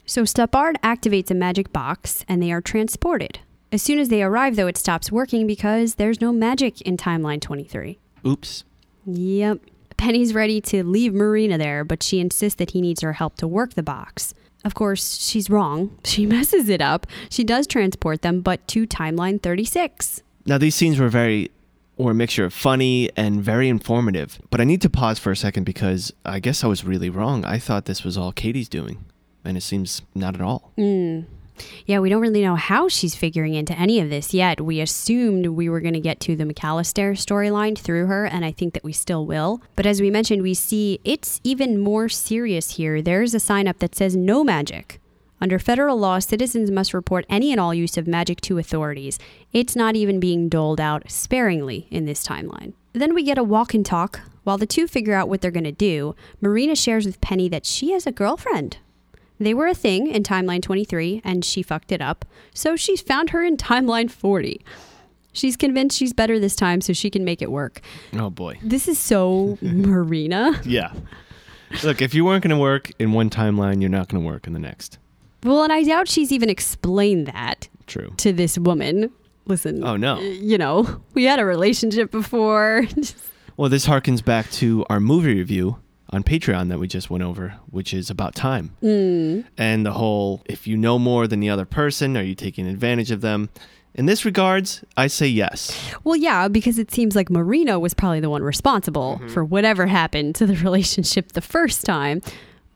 So Stoppard activates a magic box and they are transported. As soon as they arrive, though, it stops working because there's no magic in Timeline 23. Oops. Yep. Penny's ready to leave Marina there, but she insists that he needs her help to work the box. Of course, she's wrong. She messes it up. She does transport them, but to Timeline 36. Now these scenes were very or a mixture of funny and very informative. But I need to pause for a second because I guess I was really wrong. I thought this was all Kady's doing, and it seems not at all. Hmm. Yeah, we don't really know how she's figuring into any of this yet. We assumed we were going to get to the McAllister storyline through her, and I think that we still will. But as we mentioned, we see it's even more serious here. There's a sign up that says no magic. Under federal law, citizens must report any and all use of magic to authorities. It's not even being doled out sparingly in this timeline. Then we get a walk and talk. While the two figure out what they're going to do, Marina shares with Penny that she has a girlfriend. They were a thing in timeline 23 and she fucked it up. So she's found her in timeline 40. She's convinced she's better this time so she can make it work. Oh boy. This is so Marina. Yeah. Look, if you weren't going to work in one timeline, you're not going to work in the next. Well, and I doubt she's even explained that True. to this woman. Listen. Oh, no. You know, we had a relationship before. Well, this harkens back to our movie review on Patreon that we just went over, which is about time. Mm. And the whole if you know more than the other person, are you taking advantage of them? In this regards, I say yes. well, yeah, because it seems like Marina was probably the one responsible for whatever happened to the relationship the first time.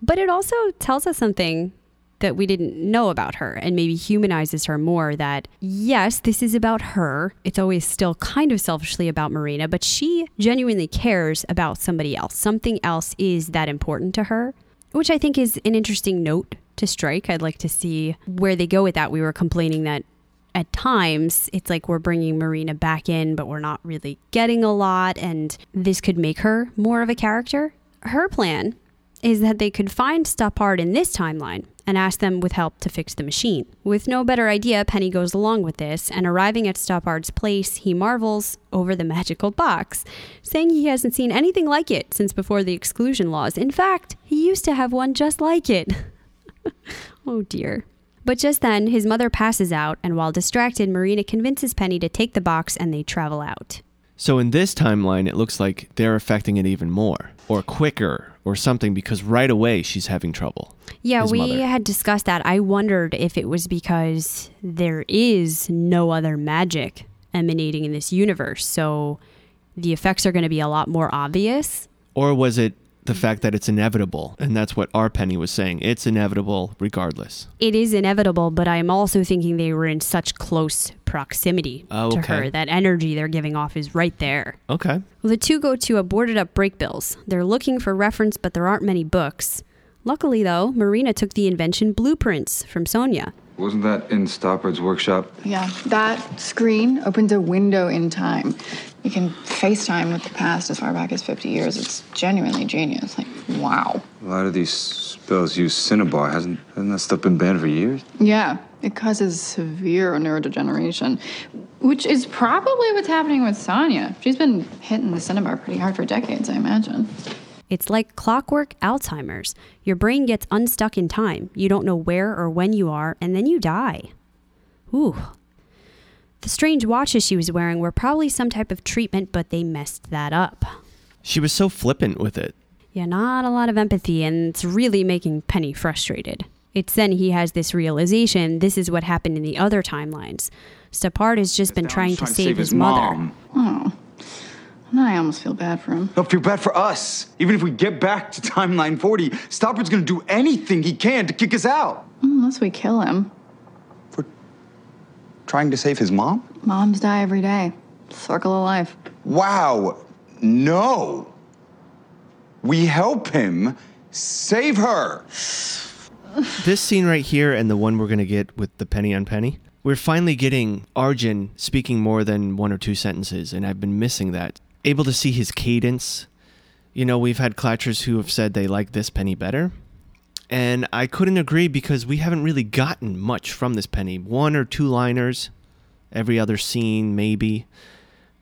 But it also tells us something that we didn't know about her and maybe humanizes her more that yes, this is about her. It's always still kind of selfishly about Marina, but she genuinely cares about somebody else. Something else is that important to her, which I think is an interesting note to strike. I'd like to see where they go with that. We were complaining that at times it's like we're bringing Marina back in, but we're not really getting a lot, and this could make her more of a character. Her plan is that they could find Stoppard in this timeline and ask them with help to fix the machine. With no better idea, Penny goes along with this, and arriving at Stoppard's place, he marvels over the magical box, saying he hasn't seen anything like it since before the exclusion laws. In fact, he used to have one just like it. oh dear. But just then, his mother passes out, and while distracted, Marina convinces Penny to take the box and they travel out. So in this timeline, it looks like they're affecting it even more or quicker or something because right away she's having trouble. Yeah, we mother. had discussed that. I wondered if it was because there is no other magic emanating in this universe. So the effects are going to be a lot more obvious. Or was it the fact that it's inevitable? And that's what our Penny was saying. It's inevitable regardless. It is inevitable, but I'm also thinking they were in such close proximity Oh, to okay. her. That energy they're giving off is right there. Okay. Well, the two go to a boarded up Brakebills. They're looking for reference, but there aren't many books. Luckily, though, Marina took the invention blueprints from Sonia. Wasn't that in Stoppard's workshop? Yeah, that screen opens a window in time. You can FaceTime with the past as far back as 50 years. It's genuinely genius. Like, wow. A lot of these spells use Cinnabar. Hasn't, hasn't that stuff been banned for years? Yeah, it causes severe neurodegeneration, which is probably what's happening with Sonya. She's been hitting the Cinnabar pretty hard for decades, I imagine. It's like clockwork Alzheimer's. Your brain gets unstuck in time. You don't know where or when you are, and then you die. Ooh. The strange watches she was wearing were probably some type of treatment, but they messed that up. She was so flippant with it. Yeah, not a lot of empathy, and it's really making Penny frustrated. It's then he has this realization this is what happened in the other timelines. Stoppard has just been trying, to save, his, mother. Oh. Now I almost feel bad for him. Don't feel bad for us. Even if we get back to timeline 40, Stoppard's gonna do anything he can to kick us out. Unless we kill him. For trying to save his mom? Moms die every day. Circle of life. Wow. No. We help him save her. This scene right here and the one we're going to get with the penny on penny, we're finally getting Arjun speaking more than one or two sentences, and I've been missing that. Able to see his cadence. You know, we've had clatchers who have said they like this penny better. And I couldn't agree because we haven't really gotten much from this penny. One or two liners, every other scene, maybe.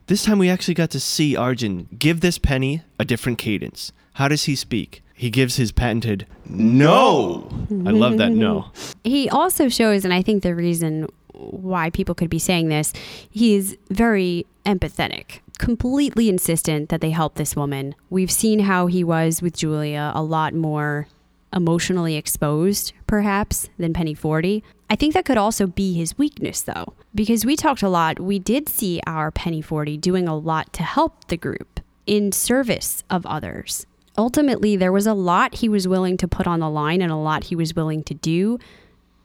This time we actually got to see Arjun give this penny a different cadence. How does he speak? He gives his patented no. I love that no. He also shows, and I think the reason why people could be saying this, he's very empathetic, completely insistent that they help this woman. We've seen how he was with Julia a lot more emotionally exposed, perhaps, than Penny 40. I think that could also be his weakness, though, because we talked a lot. We did see our Penny 40 doing a lot to help the group in service of others. Ultimately, there was a lot he was willing to put on the line and a lot he was willing to do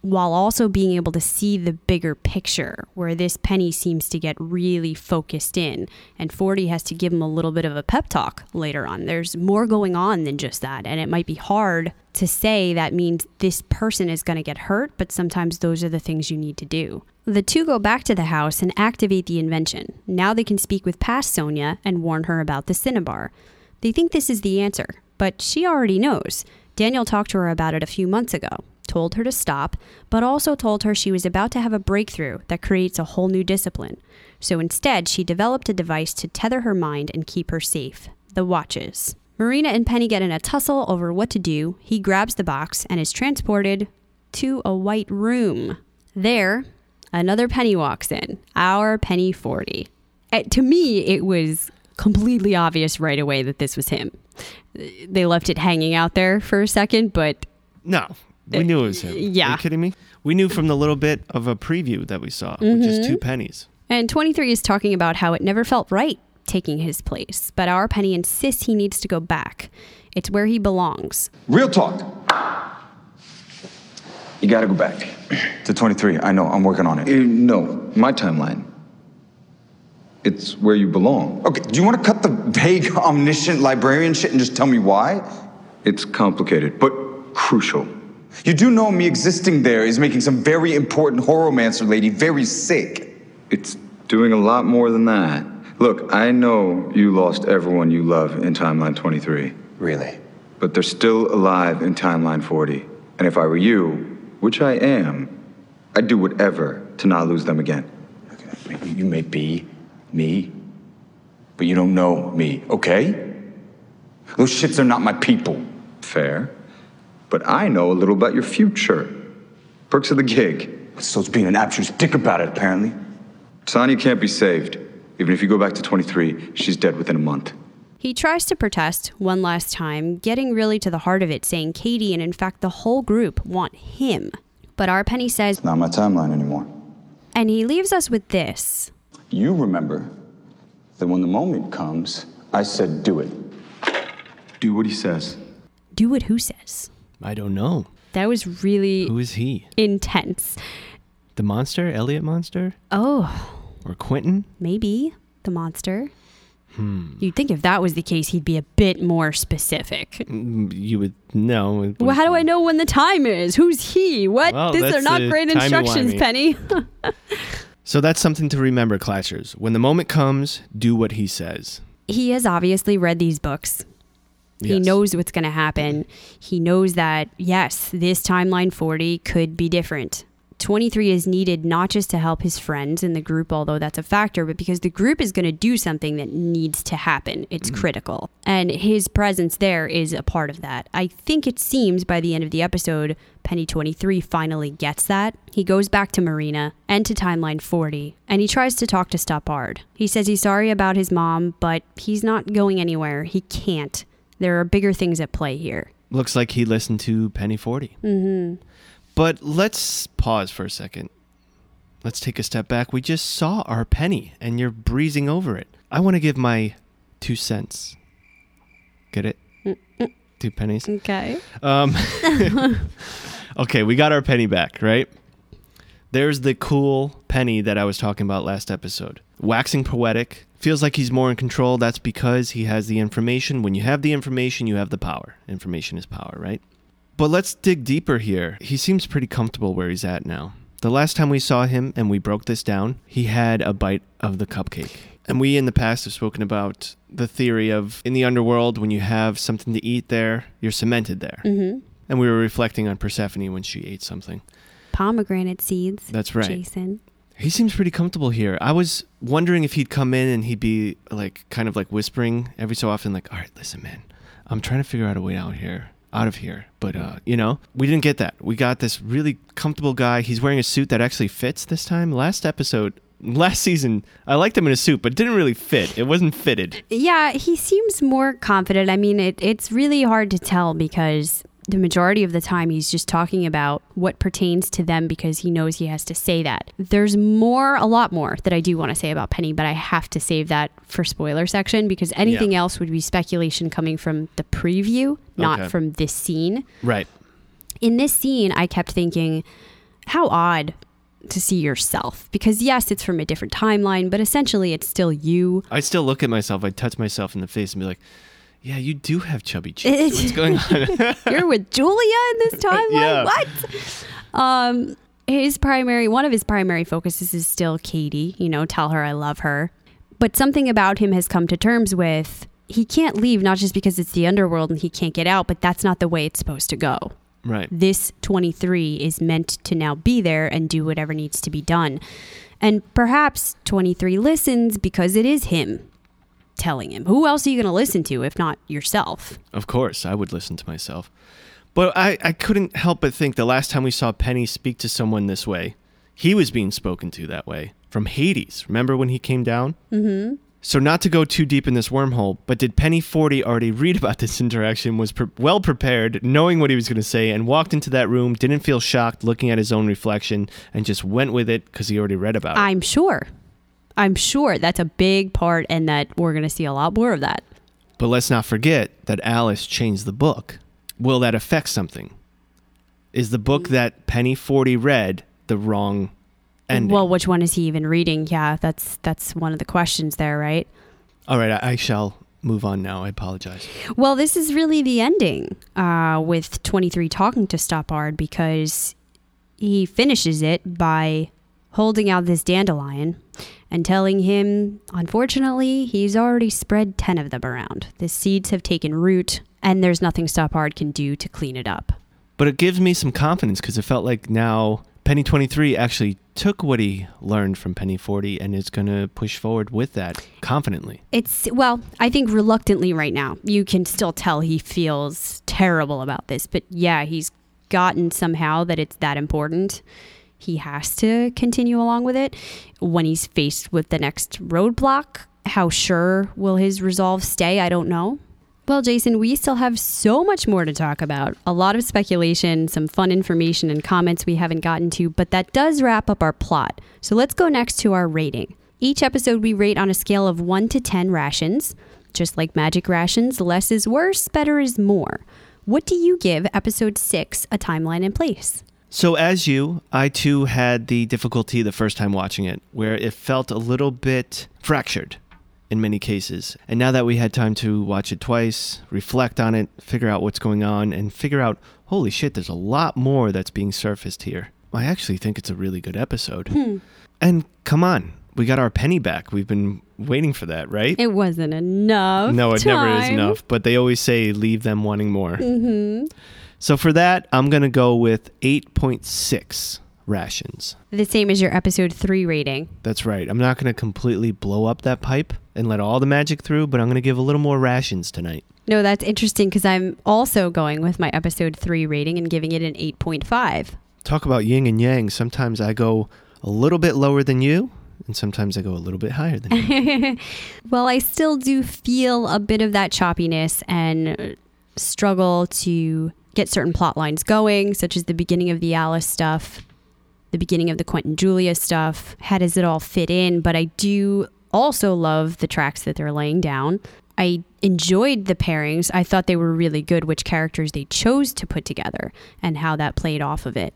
while also being able to see the bigger picture where this penny seems to get really focused in. And 40 has to give him a little bit of a pep talk later on. There's more going on than just that. And it might be hard to say that means this person is going to get hurt but sometimes those are the things you need to do. The two go back to the house and activate the invention. Now they can speak with past sonia and warn her about the cinnabar. They think this is the answer but she already knows. Daniel talked to her about it a few months ago told her to stop, but also told her she was about to have a breakthrough that creates a whole new discipline. So instead, she developed a device to tether her mind and keep her safe the watches. Marina and Penny get in a tussle over what to do. He grabs the box and is transported to a white room. There, another Penny walks in, our Penny 40. Uh, to me, it was completely obvious right away that this was him. They left it hanging out there for a second, but No, we knew it was him. yeah. Are you kidding me? We knew from the little bit of a preview that we saw, which is mm-hmm. two pennies. And 23 is talking about how it never felt right taking his place, but our Penny insists he needs to go back. It's where he belongs. Real talk. You gotta go back to 23. I know, I'm working on it. Uh, no, my timeline. It's where you belong. Okay, do you wanna cut the vague, omniscient librarian shit and just tell me why? It's complicated, but crucial. You do know me existing there is making some very important horomancer lady very sick. It's doing a lot more than that. Look, I know you lost everyone you love in Timeline 23. Really? But they're still alive in Timeline 40. And if I were you, which I am, I'd do whatever to not lose them again. Okay, you may be me, but you don't know me, okay? Those shits are not my people. Fair. But I know a little about your future. Perks of the gig. So it's being an absolute dick about it, apparently. Sonya can't be saved. Even if you go back to 23, she's dead within a month. He tries to protest one last time, getting really to the heart of it, saying Kady and in fact the whole group want him. But our Penny says, Not my timeline anymore. and he leaves us with this. You remember that when the moment comes, I said do it. Do what he says. Do what who says. I don't know. That was really Who is he? intense. The monster? Eliot Monster? Oh, Or Quentin? maybe the monster. Hmm. You'd think if that was the case, he'd be a bit more specific. Mm, You would know. It Well, how do I know when the time is? Who's he? What? Well, These are that's, not uh, great instructions, timey-wimey. Penny. So that's something to remember, Clatchers. When the moment comes, do what he says. he has obviously read these books. He Yes. knows what's going to happen. Mm-hmm. He knows that, yes, this timeline 40 could be different. 23 is needed not just to help his friends in the group, although that's a factor, but because the group is going to do something that needs to happen. It's mm. critical. And his presence there is a part of that. I think it seems by the end of the episode, Penny 23 finally gets that. He goes back to Marina and to Timeline 40, and he tries to talk to Stoppard. He says he's sorry about his mom, but he's not going anywhere. He can't. There are bigger things at play here. Looks like he listened to Penny 40. Mm-hmm. But let's pause for a second. Let's take a step back. We just saw our penny and you're breezing over it. I want to give my two cents. Get it? Two pennies. Okay. Um, okay, we got our penny back, right? There's the cool penny that I was talking about last episode. Waxing poetic. Feels like he's more in control. That's because he has the information. When you have the information, you have the power. Information is power, right? But let's dig deeper here. He seems pretty comfortable where he's at now. The last time we saw him and we broke this down, he had a bite of the cupcake. And we in the past have spoken about the theory of in the underworld, when you have something to eat there, you're cemented there. Mm-hmm. And we were reflecting on Persephone when she ate something. Pomegranate seeds. That's right. Jason. He seems pretty comfortable here. I was wondering if he'd come in and he'd be like, kind of like whispering every so often, like, all right, listen, man, I'm trying to figure out a way out here, out of here. But, uh, you know, we didn't get that. We got this really comfortable guy. He's wearing a suit that actually fits this time. Last episode, last season, I liked him in a suit, but didn't really fit. It wasn't fitted. Yeah, he seems more confident. I mean, it, it's really hard to tell because the majority of the time he's just talking about what pertains to them because he knows he has to say that. There's more, a lot more that I do want to say about Penny, but I have to save that for spoiler section because anything Yeah. else would be speculation coming from the preview, not Okay. from this scene. Right. In this scene, I kept thinking, how odd to see yourself because yes, it's from a different timeline, but essentially it's still you. I still look at myself, I touch myself in the face and be like, yeah, you do have chubby cheeks. What's going on? You're with Julia in this timeline. Yeah. What? Um, his primary, one of his primary focuses is still Kady. You know, tell her I love her. But something about him has come to terms with. He can't leave, not just because it's the underworld and he can't get out, but that's not the way it's supposed to go. right. This 23 is meant to now be there and do whatever needs to be done. And perhaps 23 listens because it is him telling him. Who else are you going to listen to if not yourself? Of course, I would listen to myself. But I, I couldn't help but think the last time we saw Penny speak to someone this way, he was being spoken to that way from Hades. Remember when he came down? Mm-hmm. So, not to go too deep in this wormhole, but did Penny 40 already read about this interaction, was pre- well prepared, knowing what he was going to say, and walked into that room, didn't feel shocked looking at his own reflection, and just went with it because he already read about it? I'm sure. I'm sure that's a big part and that we're going to see a lot more of that. But let's not forget that Alice changed the book. Will that affect something? Is the book that Penny 40 read the wrong ending? Well, which one is he even reading? Yeah, that's that's one of the questions there, right? All right, I, I shall move on now. I apologize. Well, this is really the ending uh, with 23 talking to Stoppard because he finishes it by holding out this dandelion and telling him, unfortunately, he's already spread 10 of them around. The seeds have taken root, and there's nothing Stoppard can do to clean it up. But it gives me some confidence because it felt like now Penny 23 actually took what he learned from Penny 40 and is going to push forward with that confidently. It's, well, I think reluctantly right now. You can still tell he feels terrible about this, but yeah, he's gotten somehow that it's that important. He has to continue along with it. When he's faced with the next roadblock, how sure will his resolve stay? I don't know. Well, Jason, we still have so much more to talk about. A lot of speculation, some fun information, and comments we haven't gotten to, but that does wrap up our plot. So let's go next to our rating. Each episode we rate on a scale of 1 to 10 rations. Just like magic rations, less is worse, better is more. What do you give episode 6 a timeline in place? So, as you, I too had the difficulty the first time watching it, where it felt a little bit fractured in many cases. And now that we had time to watch it twice, reflect on it, figure out what's going on, and figure out, holy shit, there's a lot more that's being surfaced here. I actually think it's a really good episode. And come on, we got our penny back. We've been waiting for that, right? It wasn't enough. No, it never is enough. But they always say leave them wanting more. Mm-hmm. So for that, I'm going to go with 8.6 rations. The same as your episode 3 rating. That's right. I'm not going to completely blow up that pipe and let all the magic through, but I'm going to give a little more rations tonight. No, that's interesting because I'm also going with my episode 3 rating and giving it an 8.5. Talk about yin and yang. Sometimes I go a little bit lower than you, and sometimes I go a little bit higher than you. Well, I still do feel a bit of that choppiness and struggle to get certain plot lines going, such as the beginning of the Alice stuff, the beginning of the Quentin Julia stuff. How does it all fit in? But I do also love the tracks that they're laying down. I enjoyed the pairings. I thought they were really good, which characters they chose to put together and how that played off of it.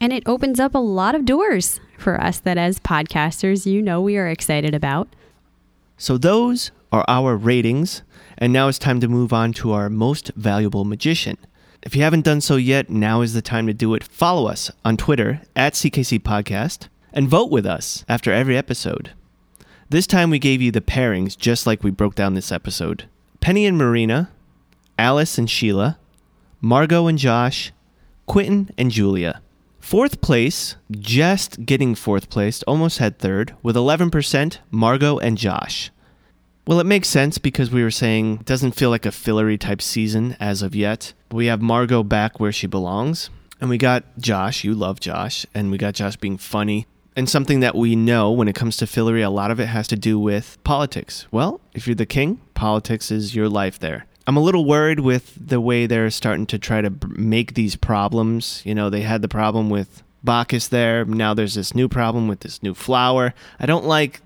And it opens up a lot of doors for us that, as podcasters, you know we are excited about. So those are our ratings, and now it's time to move on to our most valuable magician. If you haven't done so yet, now is the time to do it. Follow us on Twitter at CKC Podcast and vote with us after every episode. This time we gave you the pairings just like we broke down this episode Penny and Marina, Alice and Sheila, Margot and Josh, Quentin and Julia. Fourth place, just getting fourth place, almost had third, with 11%, Margot and Josh. Well, it makes sense because we were saying it doesn't feel like a Fillory type season as of yet. We have Margot back where she belongs, and we got Josh, you love Josh, and we got Josh being funny. And something that we know when it comes to Fillory, a lot of it has to do with politics. Well, if you're the king, politics is your life there. I'm a little worried with the way they're starting to try to make these problems. You know, they had the problem with Bacchus there. Now there's this new problem with this new flower. I don't like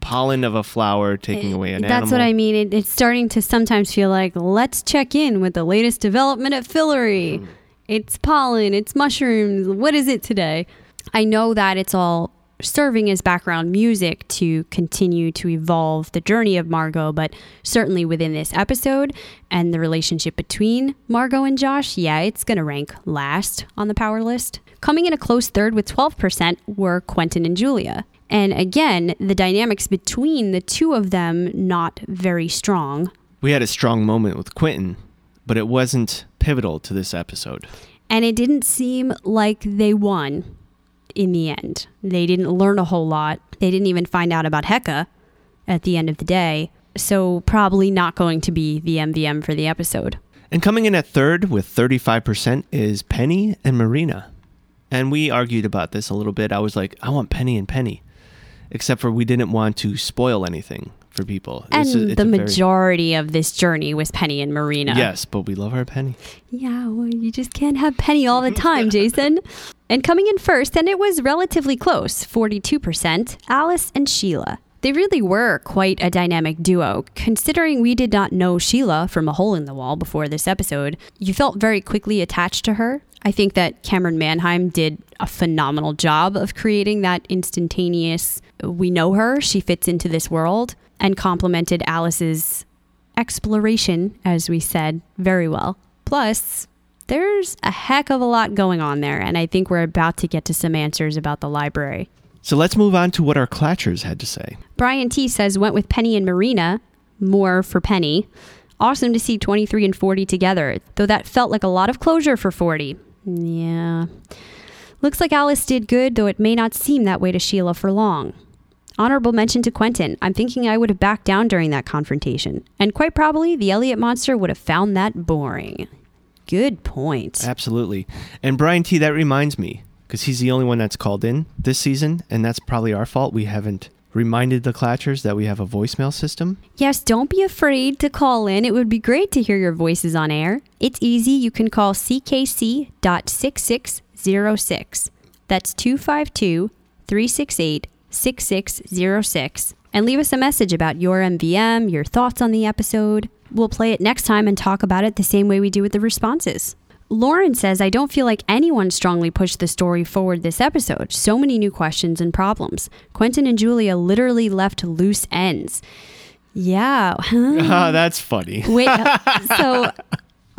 pollen of a flower taking eh, away an That's animal. what I mean. It, it's starting to sometimes feel like let's check in with the latest development at Fillory. Hmm. It's pollen, it's mushrooms. What is it today? I know that it's all serving as background music to continue to evolve the journey of Margot, but certainly within this episode and the relationship between Margot and Josh, yeah, it's going to rank last on the power list. Coming in a close third with 12% were Quentin and Julia. And again, the dynamics between the two of them not very strong. We had a strong moment with Quentin, but it wasn't pivotal to this episode. And it didn't seem like they won in the end. They didn't learn a whole lot. They didn't even find out about Heka at the end of the day. So, probably not going to be the MVM for the episode. And coming in at third with 35% is Penny and Marina. And we argued about this a little bit. I was like, I want Penny and Penny, except for we didn't want to spoil anything for people. And It's a- it's the a very- majority of this journey was Penny and Marina. Yes, but we love our Penny. Yeah, well, you just can't have Penny all the time, Jason. And coming in first, and it was relatively close 42%, Alice and Sheila. They really were quite a dynamic duo. Considering we did not know Sheila from a hole in the wall before this episode, you felt very quickly attached to her. I think that Camryn Manheim did a phenomenal job of creating that instantaneous, we know her, she fits into this world, and complemented Alice's exploration, as we said, very well. Plus, there's a heck of a lot going on there, and I think we're about to get to some answers about the library. So let's move on to what our Clatchers had to say. Brian T says, went with Penny and Marina, more for Penny. Awesome to see 23 and 40 together, though that felt like a lot of closure for 40. Yeah. Looks like Alice did good, though it may not seem that way to Sheila for long. Honorable mention to Quentin. I'm thinking I would have backed down during that confrontation. And quite probably, the Eliot monster would have found that boring. Good point. Absolutely. And Brian T, that reminds me, because he's the only one that's called in this season, and that's probably our fault. We haven't reminded the Clatchers that we have a voicemail system. Yes, don't be afraid to call in. It would be great to hear your voices on air. It's easy. You can call CKC.6606. That's 252 368 6606. And leave us a message about your MVM, your thoughts on the episode. We'll play it next time and talk about it the same way we do with the responses. Lauren says, I don't feel like anyone strongly pushed the story forward this episode. So many new questions and problems. Quentin and Julia literally left loose ends. Yeah. Ah, that's funny. Wait, uh, so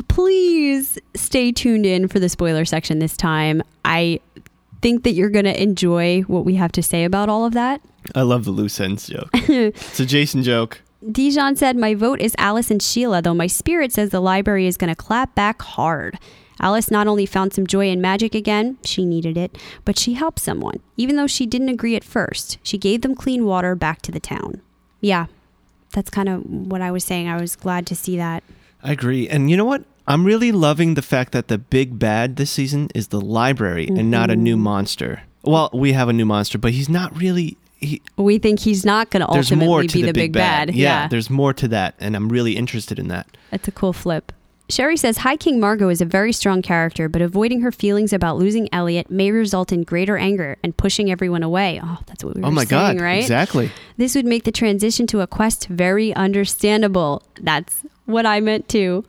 please stay tuned in for the spoiler section this time. I think that you're going to enjoy what we have to say about all of that. I love the loose ends joke. it's a Jason joke. Dijon said, My vote is Alice and Sheila, though my spirit says the library is going to clap back hard. Alice not only found some joy in magic again, she needed it, but she helped someone. Even though she didn't agree at first, she gave them clean water back to the town. Yeah, that's kind of what I was saying. I was glad to see that. I agree. And you know what? I'm really loving the fact that the big bad this season is the library and not a new Mm-hmm. monster. Well, we have a new monster, but he's not really. He, We think he's not going to ultimately be the, the, big bad. Yeah, Yeah, there's more to that, and I'm really interested in that. that's a cool flip. Sherry says High King Margot is a very strong character, but avoiding her feelings about losing Eliot may result in greater anger and pushing everyone away. Oh, that's what we were Oh my saying, God. right? Exactly. This would make the transition to a quest very understandable. That's what I meant too.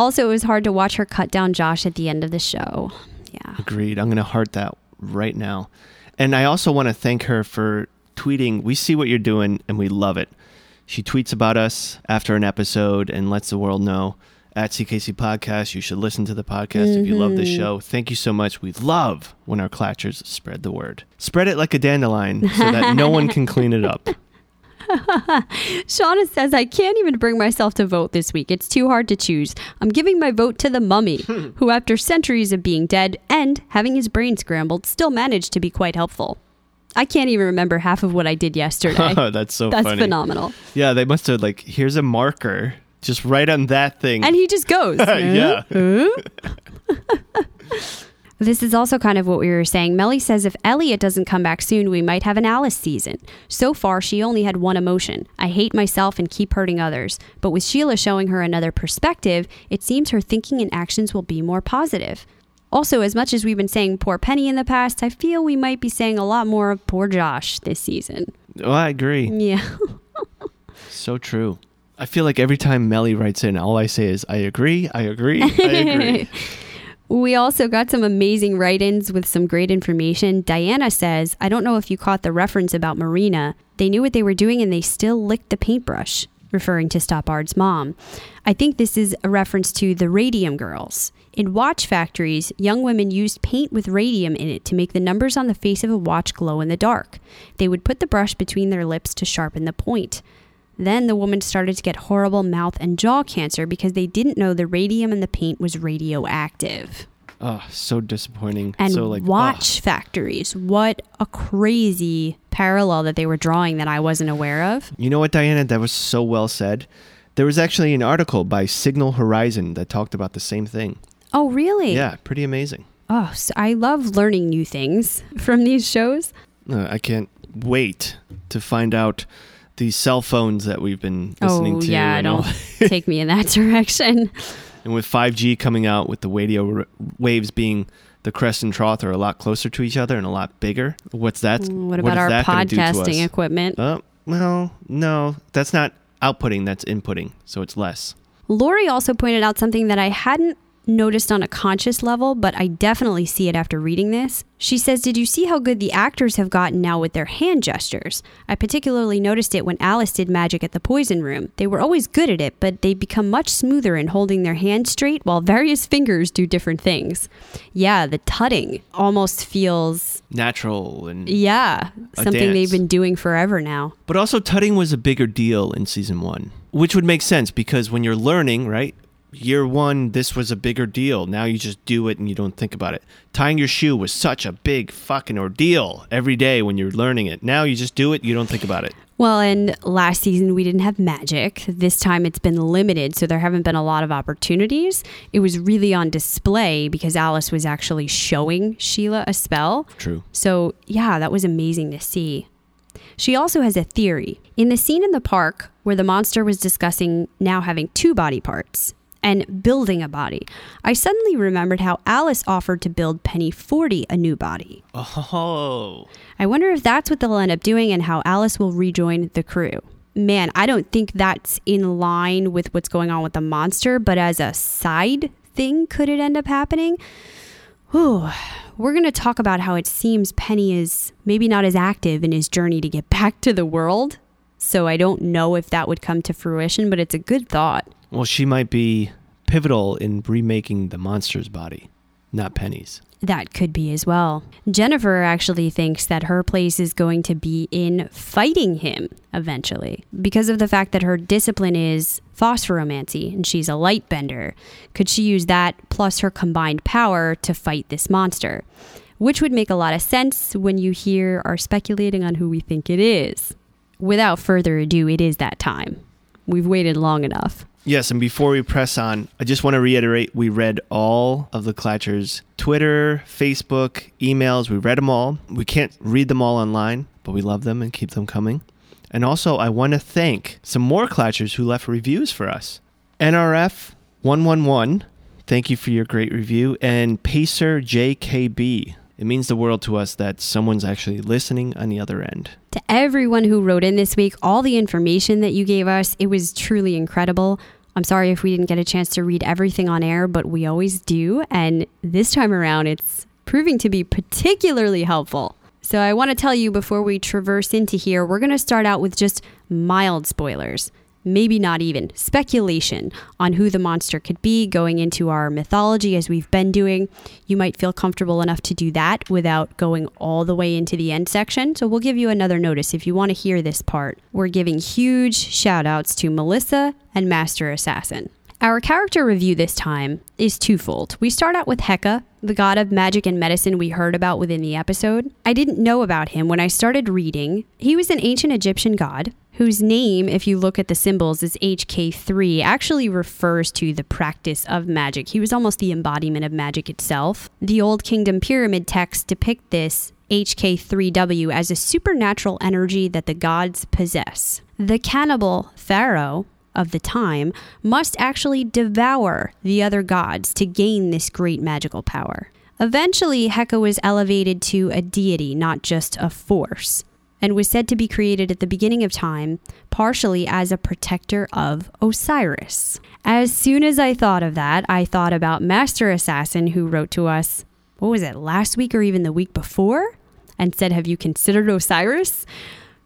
Also, it was hard to watch her cut down Josh at the end of the show. Yeah. Agreed. I'm going to heart that right now. And I also want to thank her for tweeting, We see what you're doing and we love it. She tweets about us after an episode and lets the world know at CKC Podcast, you should listen to the podcast if you love this mm-hmm. show. Thank you so much. We love when our clatchers spread the word. Spread it like a dandelion so that no one can clean it up. Shauna says, I can't even bring myself to vote this week. It's too hard to choose. I'm giving my vote to the mummy, who, after centuries of being dead and having his brain scrambled, still managed to be quite helpful. I can't even remember half of what I did yesterday. Oh, that's so That's funny. phenomenal. Yeah, they must have, like, here's a marker. Just right on that thing. And he just goes. yeah. This is also kind of what we were saying. Melly says if Eliot doesn't come back soon, we might have an Alice season. So far, she only had one emotion I hate myself and keep hurting others. But with Sheila showing her another perspective, it seems her thinking and actions will be more positive. Also, as much as we've been saying poor Penny in the past, I feel we might be saying a lot more of poor Josh this season. Oh, I agree. Yeah. So true. I feel like every time Melly writes in, all I say is, I agree, I agree, I agree. We also got some amazing write ins with some great information. Diana says, I don't know if you caught the reference about Marina. They knew what they were doing and they still licked the paintbrush, referring to Stoppard's mom. I think this is a reference to the radium girls. In watch factories, young women used paint with radium in it to make the numbers on the face of a watch glow in the dark. They would put the brush between their lips to sharpen the point. Then the woman started to get horrible mouth and jaw cancer because they didn't know the radium in the paint was radioactive. Oh, so disappointing. And so like watch factories. What a crazy parallel that they were drawing that I wasn't aware of. You know what, Diana? That was so well said. There was actually an article by Signal Horizon that talked about the same thing. Oh, really? Yeah, pretty amazing. Oh, so I love learning new things from these shows. Uh, I can't wait to find out these cell phones that we've been listening oh, to. yeah, don't take me in that direction. And with 5G coming out, with the radio waves being the crest and trough are a lot closer to each other and a lot bigger. What's that? What What about our do to podcasting equipment? Uh, well, no, that's not outputting. That's inputting. So it's less. Lori also pointed out something that I hadn't noticed on a conscious level, but I definitely see it after reading this. She says, Did you see how good the actors have gotten now with their hand gestures? I particularly noticed it when Alice did magic at the poison room. They were always good at it, but they become much smoother in holding their hand straight while various fingers do different things. Yeah, the tutting almost feels, Natural and. yeah, something they've been doing forever now. But also, tutting was a bigger deal in season one, which would make sense because when you're learning, right? Year one, this was a bigger deal. Now you just do it and you don't think about it. Tying your shoe was such a big fucking ordeal every day when you're learning it. Now you just do it, you don't think about it. Well, and last season we didn't have magic. This time it's been limited, so there haven't been a lot of opportunities. It was really on display because Alice was actually showing Sheila a spell. True. So, yeah, that was amazing to see. She also has a theory. In the scene in the park where the monster was discussing now having two body parts and building a body, I suddenly remembered how Alice offered to build Penny 40 a new body. Oh. I wonder if that's what they'll end up doing and how Alice will rejoin the crew. Man, I don't think that's in line with what's going on with the monster, but as a side thing, could it end up happening? Whew. We're going to talk about how it seems Penny is maybe not as active in his journey to get back to the world. So I don't know if that would come to fruition, but it's a good thought. Well, she might be pivotal in remaking the monster's body, not Penny's. That could be as well. Jennifer actually thinks that her place is going to be in fighting him eventually because of the fact that her discipline is phosphoromancy and she's a light bender. Could she use that plus her combined power to fight this monster? Which would make a lot of sense when you hear our speculating on who we think it is. Without further ado, it is that time. We've waited long enough. Yes, and before we press on, I just want to reiterate we read all of the Clatchers' Twitter, Facebook, emails. We read them all. We can't read them all online, but we love them and keep them coming. And also, I want to thank some more Clatchers who left reviews for us. NRF 111, thank you for your great review. And Pacer JKB, it means the world to us that someone's actually listening on the other end. To everyone who wrote in this week, all the information that you gave us, it was truly incredible. I'm sorry if we didn't get a chance to read everything on air, but we always do. And this time around, it's proving to be particularly helpful. So I want to tell you before we traverse into here, we're going to start out with just mild spoilers. Maybe not even speculation on who the monster could be going into our mythology as we've been doing. You might feel comfortable enough to do that without going all the way into the end section. So we'll give you another notice if you want to hear this part. We're giving huge shout outs to Melissa and Master Assassin. Our character review this time is twofold. We start out with Heka, the god of magic and medicine we heard about within the episode. I didn't know about him when I started reading. He was an ancient Egyptian god whose name, if you look at the symbols, is HK3, actually refers to the practice of magic. He was almost the embodiment of magic itself. The Old Kingdom pyramid texts depict this HK3W as a supernatural energy that the gods possess. The cannibal pharaoh of the time must actually devour the other gods to gain this great magical power. Eventually, Heka was elevated to a deity, not just a force, and was said to be created at the beginning of time, partially as a protector of Osiris. As soon as I thought of that, I thought about Master Assassin, who wrote to us, what was it, last week or even the week before? And said, Have you considered Osiris?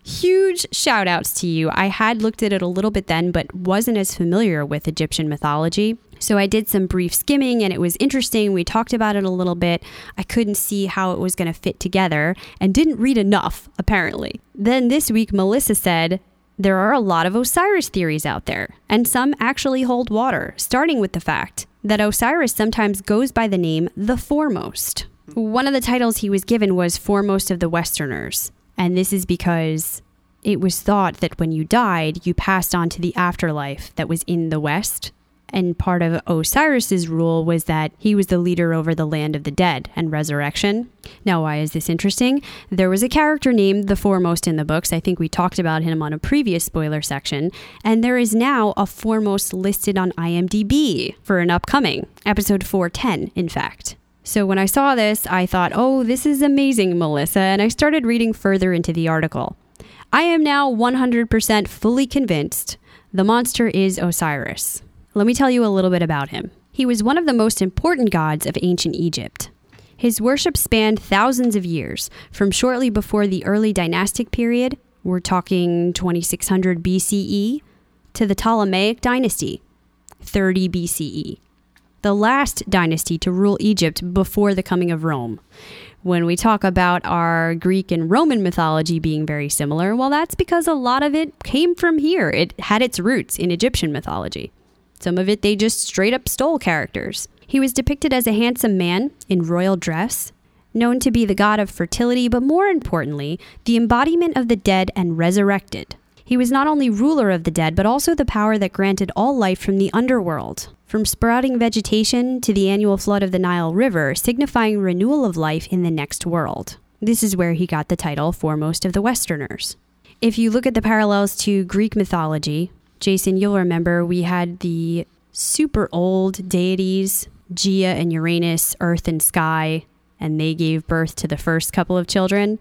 Huge shout outs to you. I had looked at it a little bit then, but wasn't as familiar with Egyptian mythology. So I did some brief skimming and it was interesting. We talked about it a little bit. I couldn't see how it was going to fit together and didn't read enough, apparently. Then this week, Melissa said, there are a lot of Osiris theories out there, and some actually hold water, starting with the fact that Osiris sometimes goes by the name the Foremost. One of the titles he was given was Foremost of the Westerners, and this is because it was thought that when you died, you passed on to the afterlife that was in the West. And part of Osiris's rule was that he was the leader over the land of the dead and resurrection. Now, why is this interesting? There was a character named the Foremost in the books. I think we talked about him on a previous spoiler section. And there is now a Foremost listed on IMDb for an upcoming episode 410, in fact. So when I saw this, I thought, oh, this is amazing, Melissa. And I started reading further into the article. I am now 100% fully convinced the monster is Osiris. Let me tell you a little bit about him. He was one of the most important gods of ancient Egypt. His worship spanned thousands of years, from shortly before the early dynastic period, we're talking 2600 BCE, to the Ptolemaic dynasty, 30 BCE, the last dynasty to rule Egypt before the coming of Rome. When we talk about our Greek and Roman mythology being very similar, well, that's because a lot of it came from here. It had its roots in Egyptian mythology. Some of it they just straight up stole characters. He was depicted as a handsome man in royal dress, known to be the god of fertility, but more importantly, the embodiment of the dead and resurrected. He was not only ruler of the dead, but also the power that granted all life from the underworld, from sprouting vegetation to the annual flood of the Nile River, signifying renewal of life in the next world. This is where he got the title Foremost of the Westerners. If you look at the parallels to Greek mythology, Jason, you'll remember we had the super old deities, Gaia and Uranus, Earth and Sky, and they gave birth to the first couple of children.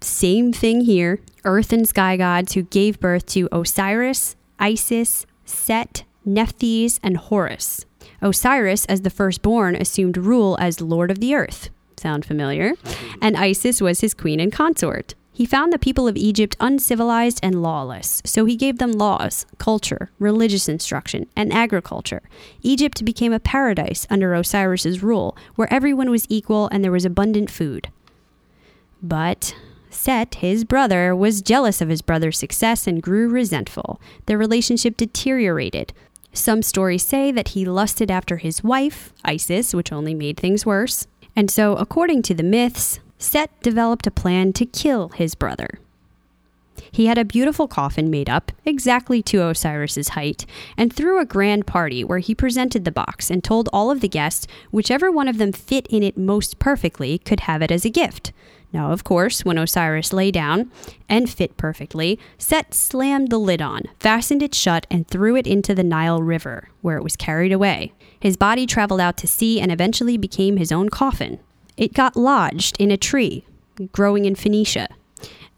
Same thing here Earth and Sky gods who gave birth to Osiris, Isis, Set, Nephthys, and Horus. Osiris, as the firstborn, assumed rule as Lord of the Earth. Sound familiar? And Isis was his queen and consort. He found the people of Egypt uncivilized and lawless, so he gave them laws, culture, religious instruction, and agriculture. Egypt became a paradise under Osiris's rule, where everyone was equal and there was abundant food. But Set, his brother, was jealous of his brother's success and grew resentful. Their relationship deteriorated. Some stories say that he lusted after his wife, Isis, which only made things worse. And so, according to the myths, Set developed a plan to kill his brother. He had a beautiful coffin made up, exactly to Osiris's height, and threw a grand party where he presented the box and told all of the guests whichever one of them fit in it most perfectly could have it as a gift. Now, of course, when Osiris lay down and fit perfectly, Set slammed the lid on, fastened it shut, and threw it into the Nile River, where it was carried away. His body traveled out to sea and eventually became his own coffin. It got lodged in a tree growing in Phoenicia.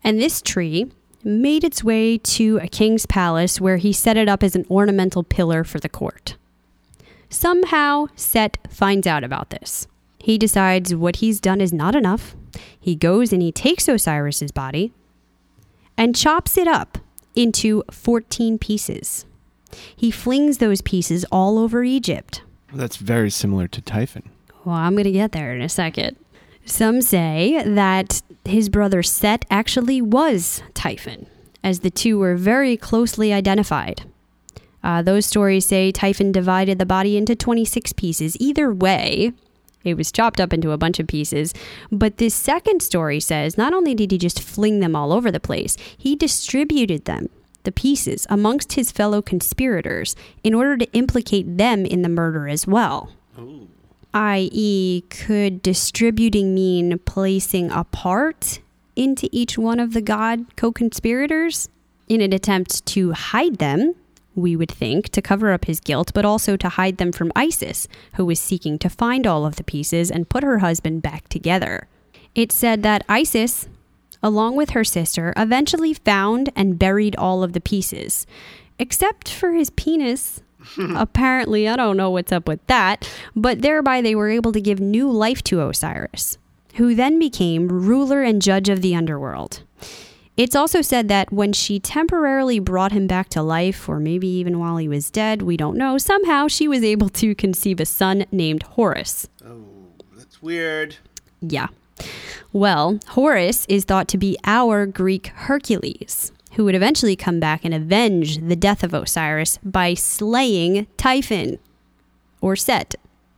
And this tree made its way to a king's palace where he set it up as an ornamental pillar for the court. Somehow, Set finds out about this. He decides what he's done is not enough. He goes and he takes Osiris's body and chops it up into 14 pieces. He flings those pieces all over Egypt. That's very similar to Typhon. Well, I'm going to get there in a second. Some say that his brother Set actually was Typhon, as the two were very closely identified. Uh, those stories say Typhon divided the body into 26 pieces. Either way, it was chopped up into a bunch of pieces. But this second story says not only did he just fling them all over the place, he distributed them, the pieces, amongst his fellow conspirators in order to implicate them in the murder as well. I.e., could distributing mean placing a part into each one of the god co conspirators in an attempt to hide them? We would think to cover up his guilt, but also to hide them from Isis, who was seeking to find all of the pieces and put her husband back together. It said that Isis, along with her sister, eventually found and buried all of the pieces, except for his penis. Apparently, I don't know what's up with that, but thereby they were able to give new life to Osiris, who then became ruler and judge of the underworld. It's also said that when she temporarily brought him back to life, or maybe even while he was dead, we don't know, somehow she was able to conceive a son named Horus. Oh, that's weird. Yeah. Well, Horus is thought to be our Greek Hercules, who would eventually come back and avenge the death of Osiris by slaying Typhon or Set,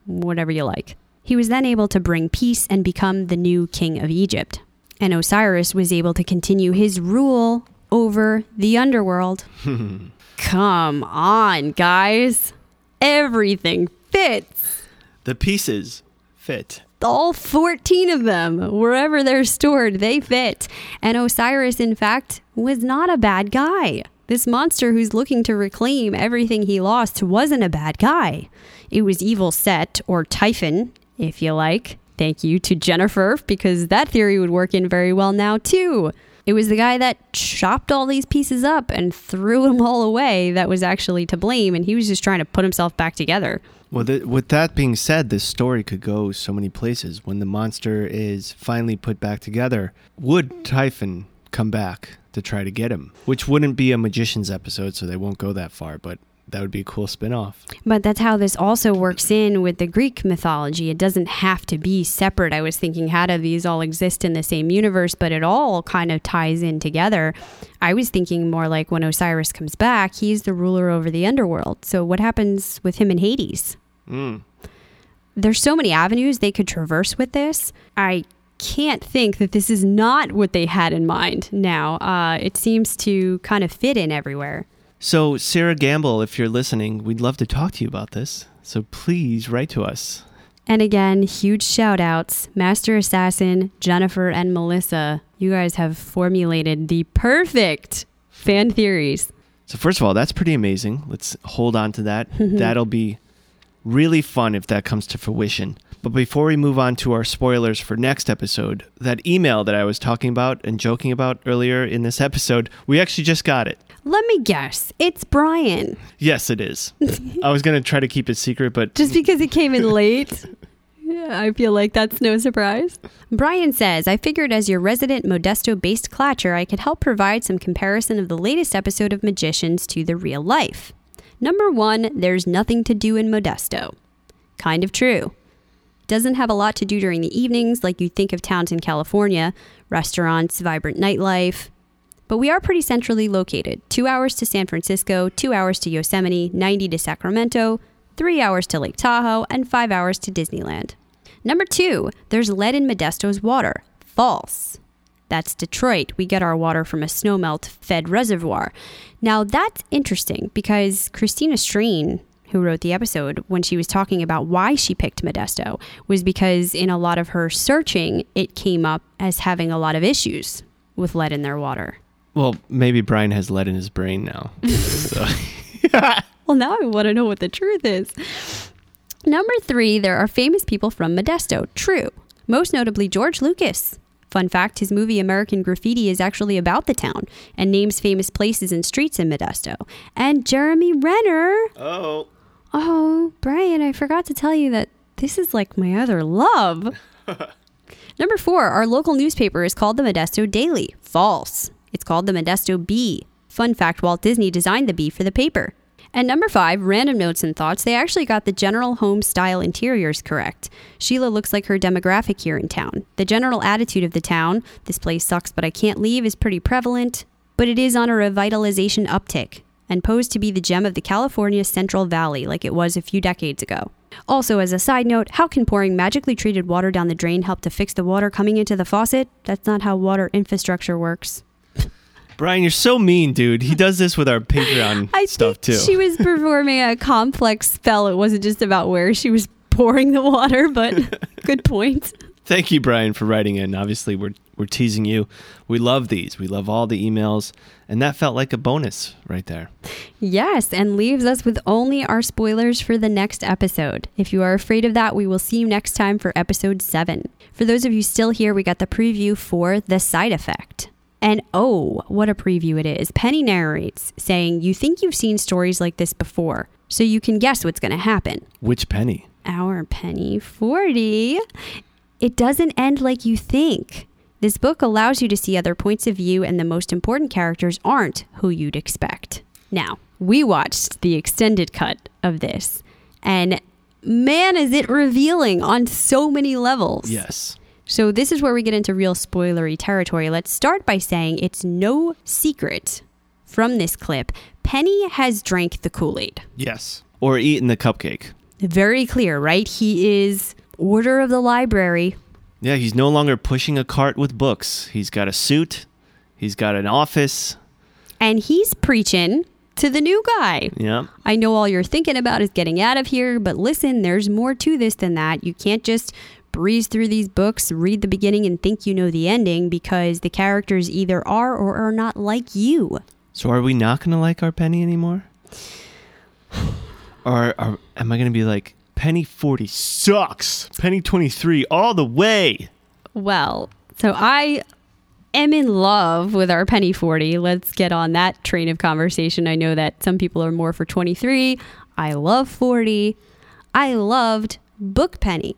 whatever you like. He was then able to bring peace and become the new king of Egypt. And Osiris was able to continue his rule over the underworld. Come on, guys. Everything fits. The pieces fit. All 14 of them, wherever they're stored, they fit. And Osiris, in fact, was not a bad guy. This monster who's looking to reclaim everything he lost wasn't a bad guy. It was Evil Set, or Typhon, if you like. Thank you to Jennifer, because that theory would work in very well now, too. It was the guy that chopped all these pieces up and threw them all away that was actually to blame, and he was just trying to put himself back together. Well, th- with that being said, this story could go so many places. When the monster is finally put back together, would Typhon come back to try to get him? Which wouldn't be a magician's episode, so they won't go that far, but that would be a cool spin off. But that's how this also works in with the Greek mythology. It doesn't have to be separate. I was thinking, how do these all exist in the same universe? But it all kind of ties in together. I was thinking more like when Osiris comes back, he's the ruler over the underworld. So what happens with him in Hades? There's so many avenues they could traverse with this. I can't think that this is not what they had in mind now. Uh, it seems to kind of fit in everywhere. So, Sera Gamble, if you're listening, we'd love to talk to you about this. So please write to us. And again, huge shout outs Master Assassin, Jennifer, and Melissa. You guys have formulated the perfect fan theories. So, first of all, that's pretty amazing. Let's hold on to that. That'll be really fun if that comes to fruition. But before we move on to our spoilers for next episode, that email that I was talking about and joking about earlier in this episode, we actually just got it. Let me guess, it's Brian. Yes, it is. I was going to try to keep it secret, but Just because it came in late. Yeah, I feel like that's no surprise. Brian says, I figured as your resident Modesto based clatcher, I could help provide some comparison of the latest episode of Magicians to the real life. Number one, there's nothing to do in Modesto. Kind of true. Doesn't have a lot to do during the evenings like you think of towns in California restaurants, vibrant nightlife. But we are pretty centrally located two hours to San Francisco, two hours to Yosemite, 90 to Sacramento, three hours to Lake Tahoe, and five hours to Disneyland. Number two, there's lead in Modesto's water. False. That's Detroit. We get our water from a snowmelt fed reservoir. Now, that's interesting because Christina Strain, who wrote the episode, when she was talking about why she picked Modesto, was because in a lot of her searching, it came up as having a lot of issues with lead in their water. Well, maybe Brian has lead in his brain now. so. Well, now I want to know what the truth is. Number three, there are famous people from Modesto. True. Most notably, George Lucas. Fun fact his movie American Graffiti is actually about the town and names famous places and streets in Modesto. And Jeremy Renner. Oh. Oh, Brian, I forgot to tell you that this is like my other love. Number four, our local newspaper is called the Modesto Daily. False. It's called the Modesto Bee. Fun fact Walt Disney designed the bee for the paper. And number five, random notes and thoughts. They actually got the general home style interiors correct. Sheila looks like her demographic here in town. The general attitude of the town, this place sucks but I can't leave, is pretty prevalent, but it is on a revitalization uptick and posed to be the gem of the California Central Valley like it was a few decades ago. Also, as a side note, how can pouring magically treated water down the drain help to fix the water coming into the faucet? That's not how water infrastructure works. Brian, you're so mean, dude. He does this with our Patreon I stuff too. she was performing a complex spell. It wasn't just about where she was pouring the water, but good point. Thank you, Brian, for writing in. Obviously, we're we're teasing you. We love these. We love all the emails, and that felt like a bonus right there. Yes, and leaves us with only our spoilers for the next episode. If you are afraid of that, we will see you next time for episode 7. For those of you still here, we got the preview for The Side Effect. And oh, what a preview it is. Penny narrates, saying, You think you've seen stories like this before, so you can guess what's going to happen. Which penny? Our Penny 40. It doesn't end like you think. This book allows you to see other points of view, and the most important characters aren't who you'd expect. Now, we watched the extended cut of this, and man, is it revealing on so many levels. Yes. So, this is where we get into real spoilery territory. Let's start by saying it's no secret from this clip Penny has drank the Kool Aid. Yes. Or eaten the cupcake. Very clear, right? He is Order of the Library. Yeah, he's no longer pushing a cart with books. He's got a suit. He's got an office. and he's preaching to the new guy. Yeah. I know all you're thinking about is getting out of here, but listen, there's more to this than that. You can't just breeze through these books, read the beginning, and think you know the ending because the characters either are or are not like you. So are we not going to like our Penny anymore? Or, or am I going to be like Penny 40 sucks. Penny 23 all the way. Well, so I am in love with our Penny 40. Let's get on that train of conversation. I know that some people are more for 23. I love 40. I loved Book Penny.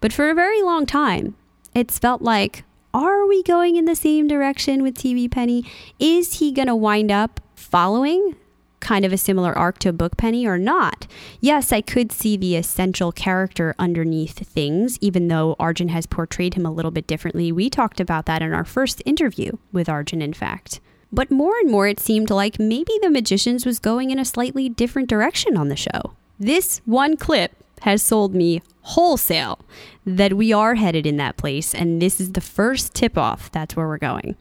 But for a very long time, it's felt like, are we going in the same direction with TV Penny? Is he going to wind up following kind of a similar arc to Book Penny or not? Yes, I could see the essential character underneath things, even though Arjun has portrayed him a little bit differently. We talked about that in our first interview with Arjun, in fact. But more and more, it seemed like maybe The Magicians was going in a slightly different direction on the show. This one clip has sold me wholesale that we are headed in that place, and this is the first tip off. That's where we're going.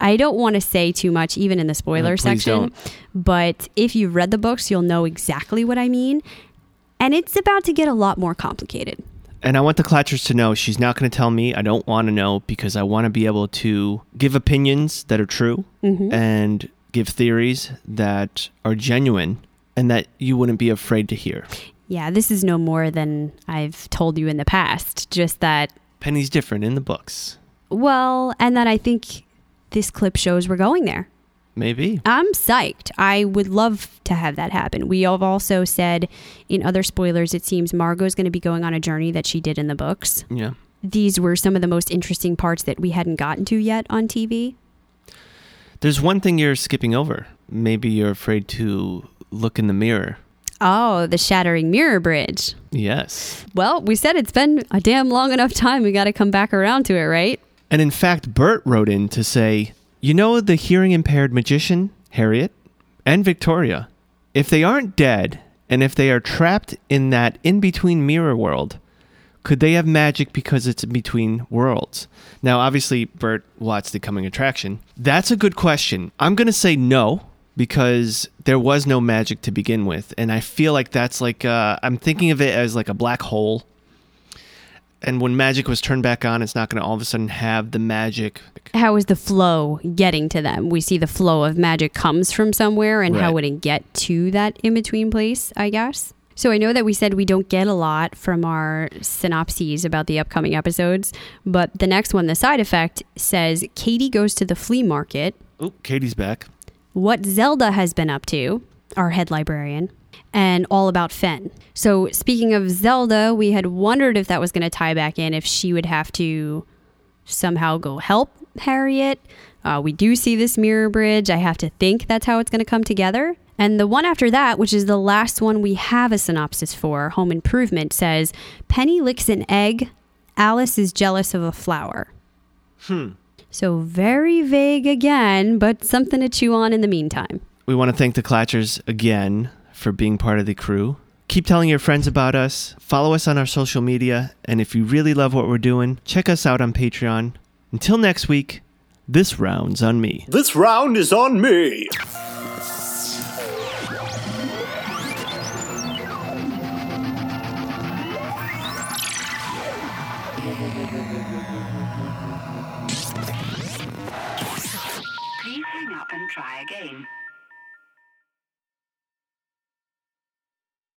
I don't want to say too much, even in the spoiler please section, don't. but if you've read the books, you'll know exactly what I mean. And it's about to get a lot more complicated. And I want the Clatchers to know she's not going to tell me. I don't want to know because I want to be able to give opinions that are true mm-hmm. and give theories that are genuine and that you wouldn't be afraid to hear. Yeah, this is no more than I've told you in the past. Just that, Penny's different in the books. well, and that I think this clip shows we're going there. Maybe. I'm psyched. I would love to have that happen. We have also said in other spoilers, it seems Margo's going to be going on a journey that she did in the books. Yeah. These were some of the most interesting parts that we hadn't gotten to yet on TV. There's one thing you're skipping over. Maybe you're afraid to look in the mirror. Oh, the Shattering Mirror Bridge. Yes. Well, we said it's been a damn long enough time. We got to come back around to it, right? And in fact, Bert wrote in to say, You know the hearing impaired magician, Harriet, and Victoria? If they aren't dead, and if they are trapped in that in between mirror world, could they have magic because it's in between worlds? Now, obviously, Bert watched The Coming Attraction. That's a good question. I'm going to say no, because there was no magic to begin with. And I feel like that's like, uh, I'm thinking of it as like a black hole. And when magic was turned back on, it's not going to all of a sudden have the magic. How is the flow getting to them? We see the flow of magic comes from somewhere, and how would it get to that in between place, I guess? So I know that we said we don't get a lot from our synopses about the upcoming episodes, but the next one, the side effect, says Kady goes to the flea market. Oh, Kady's back. What Zelda has been up to, our head librarian, and all about Fen. So, speaking of Zelda, we had wondered if that was going to tie back in, if she would have to somehow go help Harriet. Uh, we do see this mirror bridge. I have to think that's how it's going to come together. And the one after that, which is the last one we have a synopsis for, Home Improvement, says Penny licks an egg. Alice is jealous of a flower. So very vague again, but something to chew on in the meantime. We want to thank the Clatchers again for being part of the crew. Keep telling your friends about us. Follow us on our social media. And if you really love what we're doing, check us out on Patreon. Until next week, this round's on me. This round is on me. Try again.